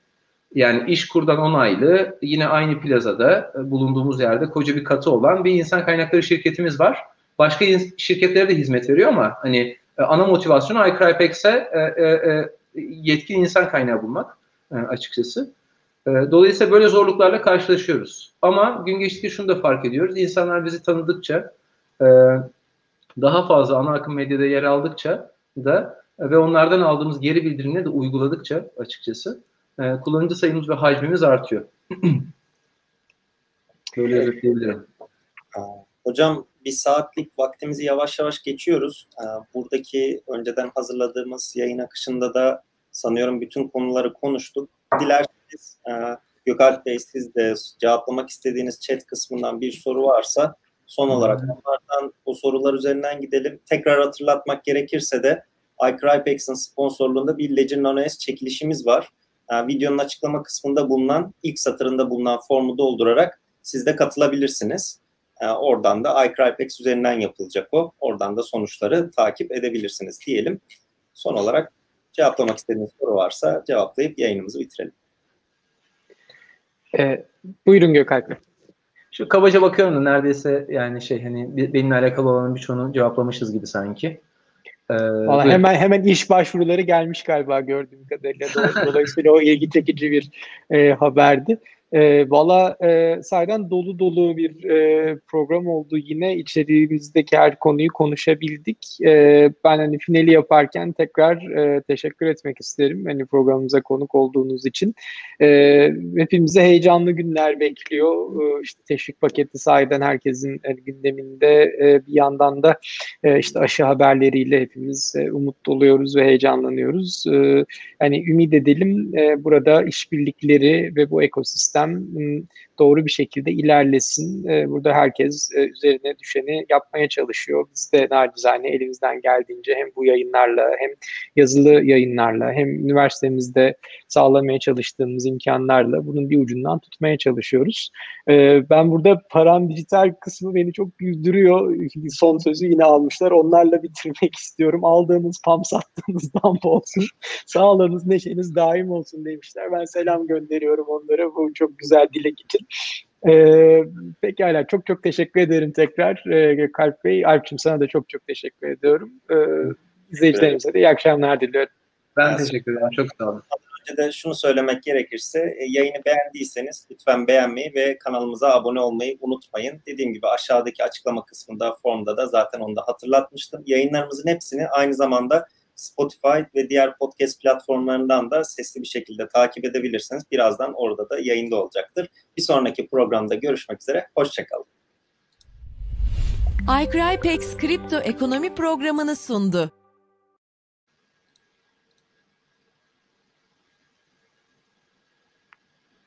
Yani iş kurdan onaylı yine aynı plazada e, bulunduğumuz yerde koca bir katı olan bir insan kaynakları şirketimiz var. Başka şirketlere de hizmet veriyor ama hani e, ana motivasyonu iCrypex'e e, e, e, yetkin insan kaynağı bulmak açıkçası. E, dolayısıyla böyle zorluklarla karşılaşıyoruz. Ama gün geçtikçe şunu da fark ediyoruz. İnsanlar bizi tanıdıkça e, daha fazla ana akım medyada yer aldıkça da ve onlardan aldığımız geri bildirimleri de uyguladıkça açıkçası e, kullanıcı sayımız ve hacmimiz artıyor. Böyle özetleyebilirim. Hocam bir saatlik vaktimizi yavaş yavaş geçiyoruz. Buradaki önceden hazırladığımız yayın akışında da sanıyorum bütün konuları konuştuk. Dilerseniz Gökalp Bey siz de cevaplamak istediğiniz chat kısmından bir soru varsa son olarak onlardan o sorular üzerinden gidelim. Tekrar hatırlatmak gerekirse de iCrypex'in sponsorluğunda bir Ledger Nano S çekilişimiz var. videonun açıklama kısmında bulunan, ilk satırında bulunan formu doldurarak siz de katılabilirsiniz. oradan da iCrypex üzerinden yapılacak o. Oradan da sonuçları takip edebilirsiniz diyelim. Son olarak cevaplamak istediğiniz soru varsa cevaplayıp yayınımızı bitirelim. E, buyurun Gökalp Bey. Şu kabaca bakıyorum da neredeyse yani şey hani benimle alakalı olan birçoğunu cevaplamışız gibi sanki. Ee, hemen hemen iş başvuruları gelmiş galiba gördüğüm kadarıyla. Dolayısıyla o ilgi çekici bir e, haberdi. E, Valla e, sayeden dolu dolu bir e, program oldu. Yine içeriğimizdeki her konuyu konuşabildik. E, ben hani finali yaparken tekrar e, teşekkür etmek isterim. Hani programımıza konuk olduğunuz için. E, hepimize heyecanlı günler bekliyor. E, işte teşvik paketi sayeden herkesin e, gündeminde e, bir yandan da e, işte aşı haberleriyle hepimiz e, umut doluyoruz ve heyecanlanıyoruz. E, yani ümit edelim e, burada işbirlikleri ve bu ekosistem system doğru bir şekilde ilerlesin. Ee, burada herkes e, üzerine düşeni yapmaya çalışıyor. Biz de nacizane elimizden geldiğince hem bu yayınlarla hem yazılı yayınlarla hem üniversitemizde sağlamaya çalıştığımız imkanlarla bunun bir ucundan tutmaya çalışıyoruz. Ee, ben burada param dijital kısmı beni çok güldürüyor. Son sözü yine almışlar. Onlarla bitirmek istiyorum. Aldığınız pam sattığınız damp olsun. Sağlığınız, neşeniz daim olsun demişler. Ben selam gönderiyorum onlara bu çok güzel dilek için. Ee, pekala çok çok teşekkür ederim tekrar ee, Kalp Bey. Alp'cim sana da çok çok teşekkür ediyorum. Ee, izleyicilerimize de iyi akşamlar diliyorum. Ben teşekkür ederim. Çok sağ olun. Önce de şunu söylemek gerekirse e, yayını beğendiyseniz lütfen beğenmeyi ve kanalımıza abone olmayı unutmayın. Dediğim gibi aşağıdaki açıklama kısmında formda da zaten onu da hatırlatmıştım. Yayınlarımızın hepsini aynı zamanda Spotify ve diğer podcast platformlarından da sesli bir şekilde takip edebilirsiniz. Birazdan orada da yayında olacaktır. Bir sonraki programda görüşmek üzere. Hoşçakalın. iCrypex kripto ekonomi programını sundu.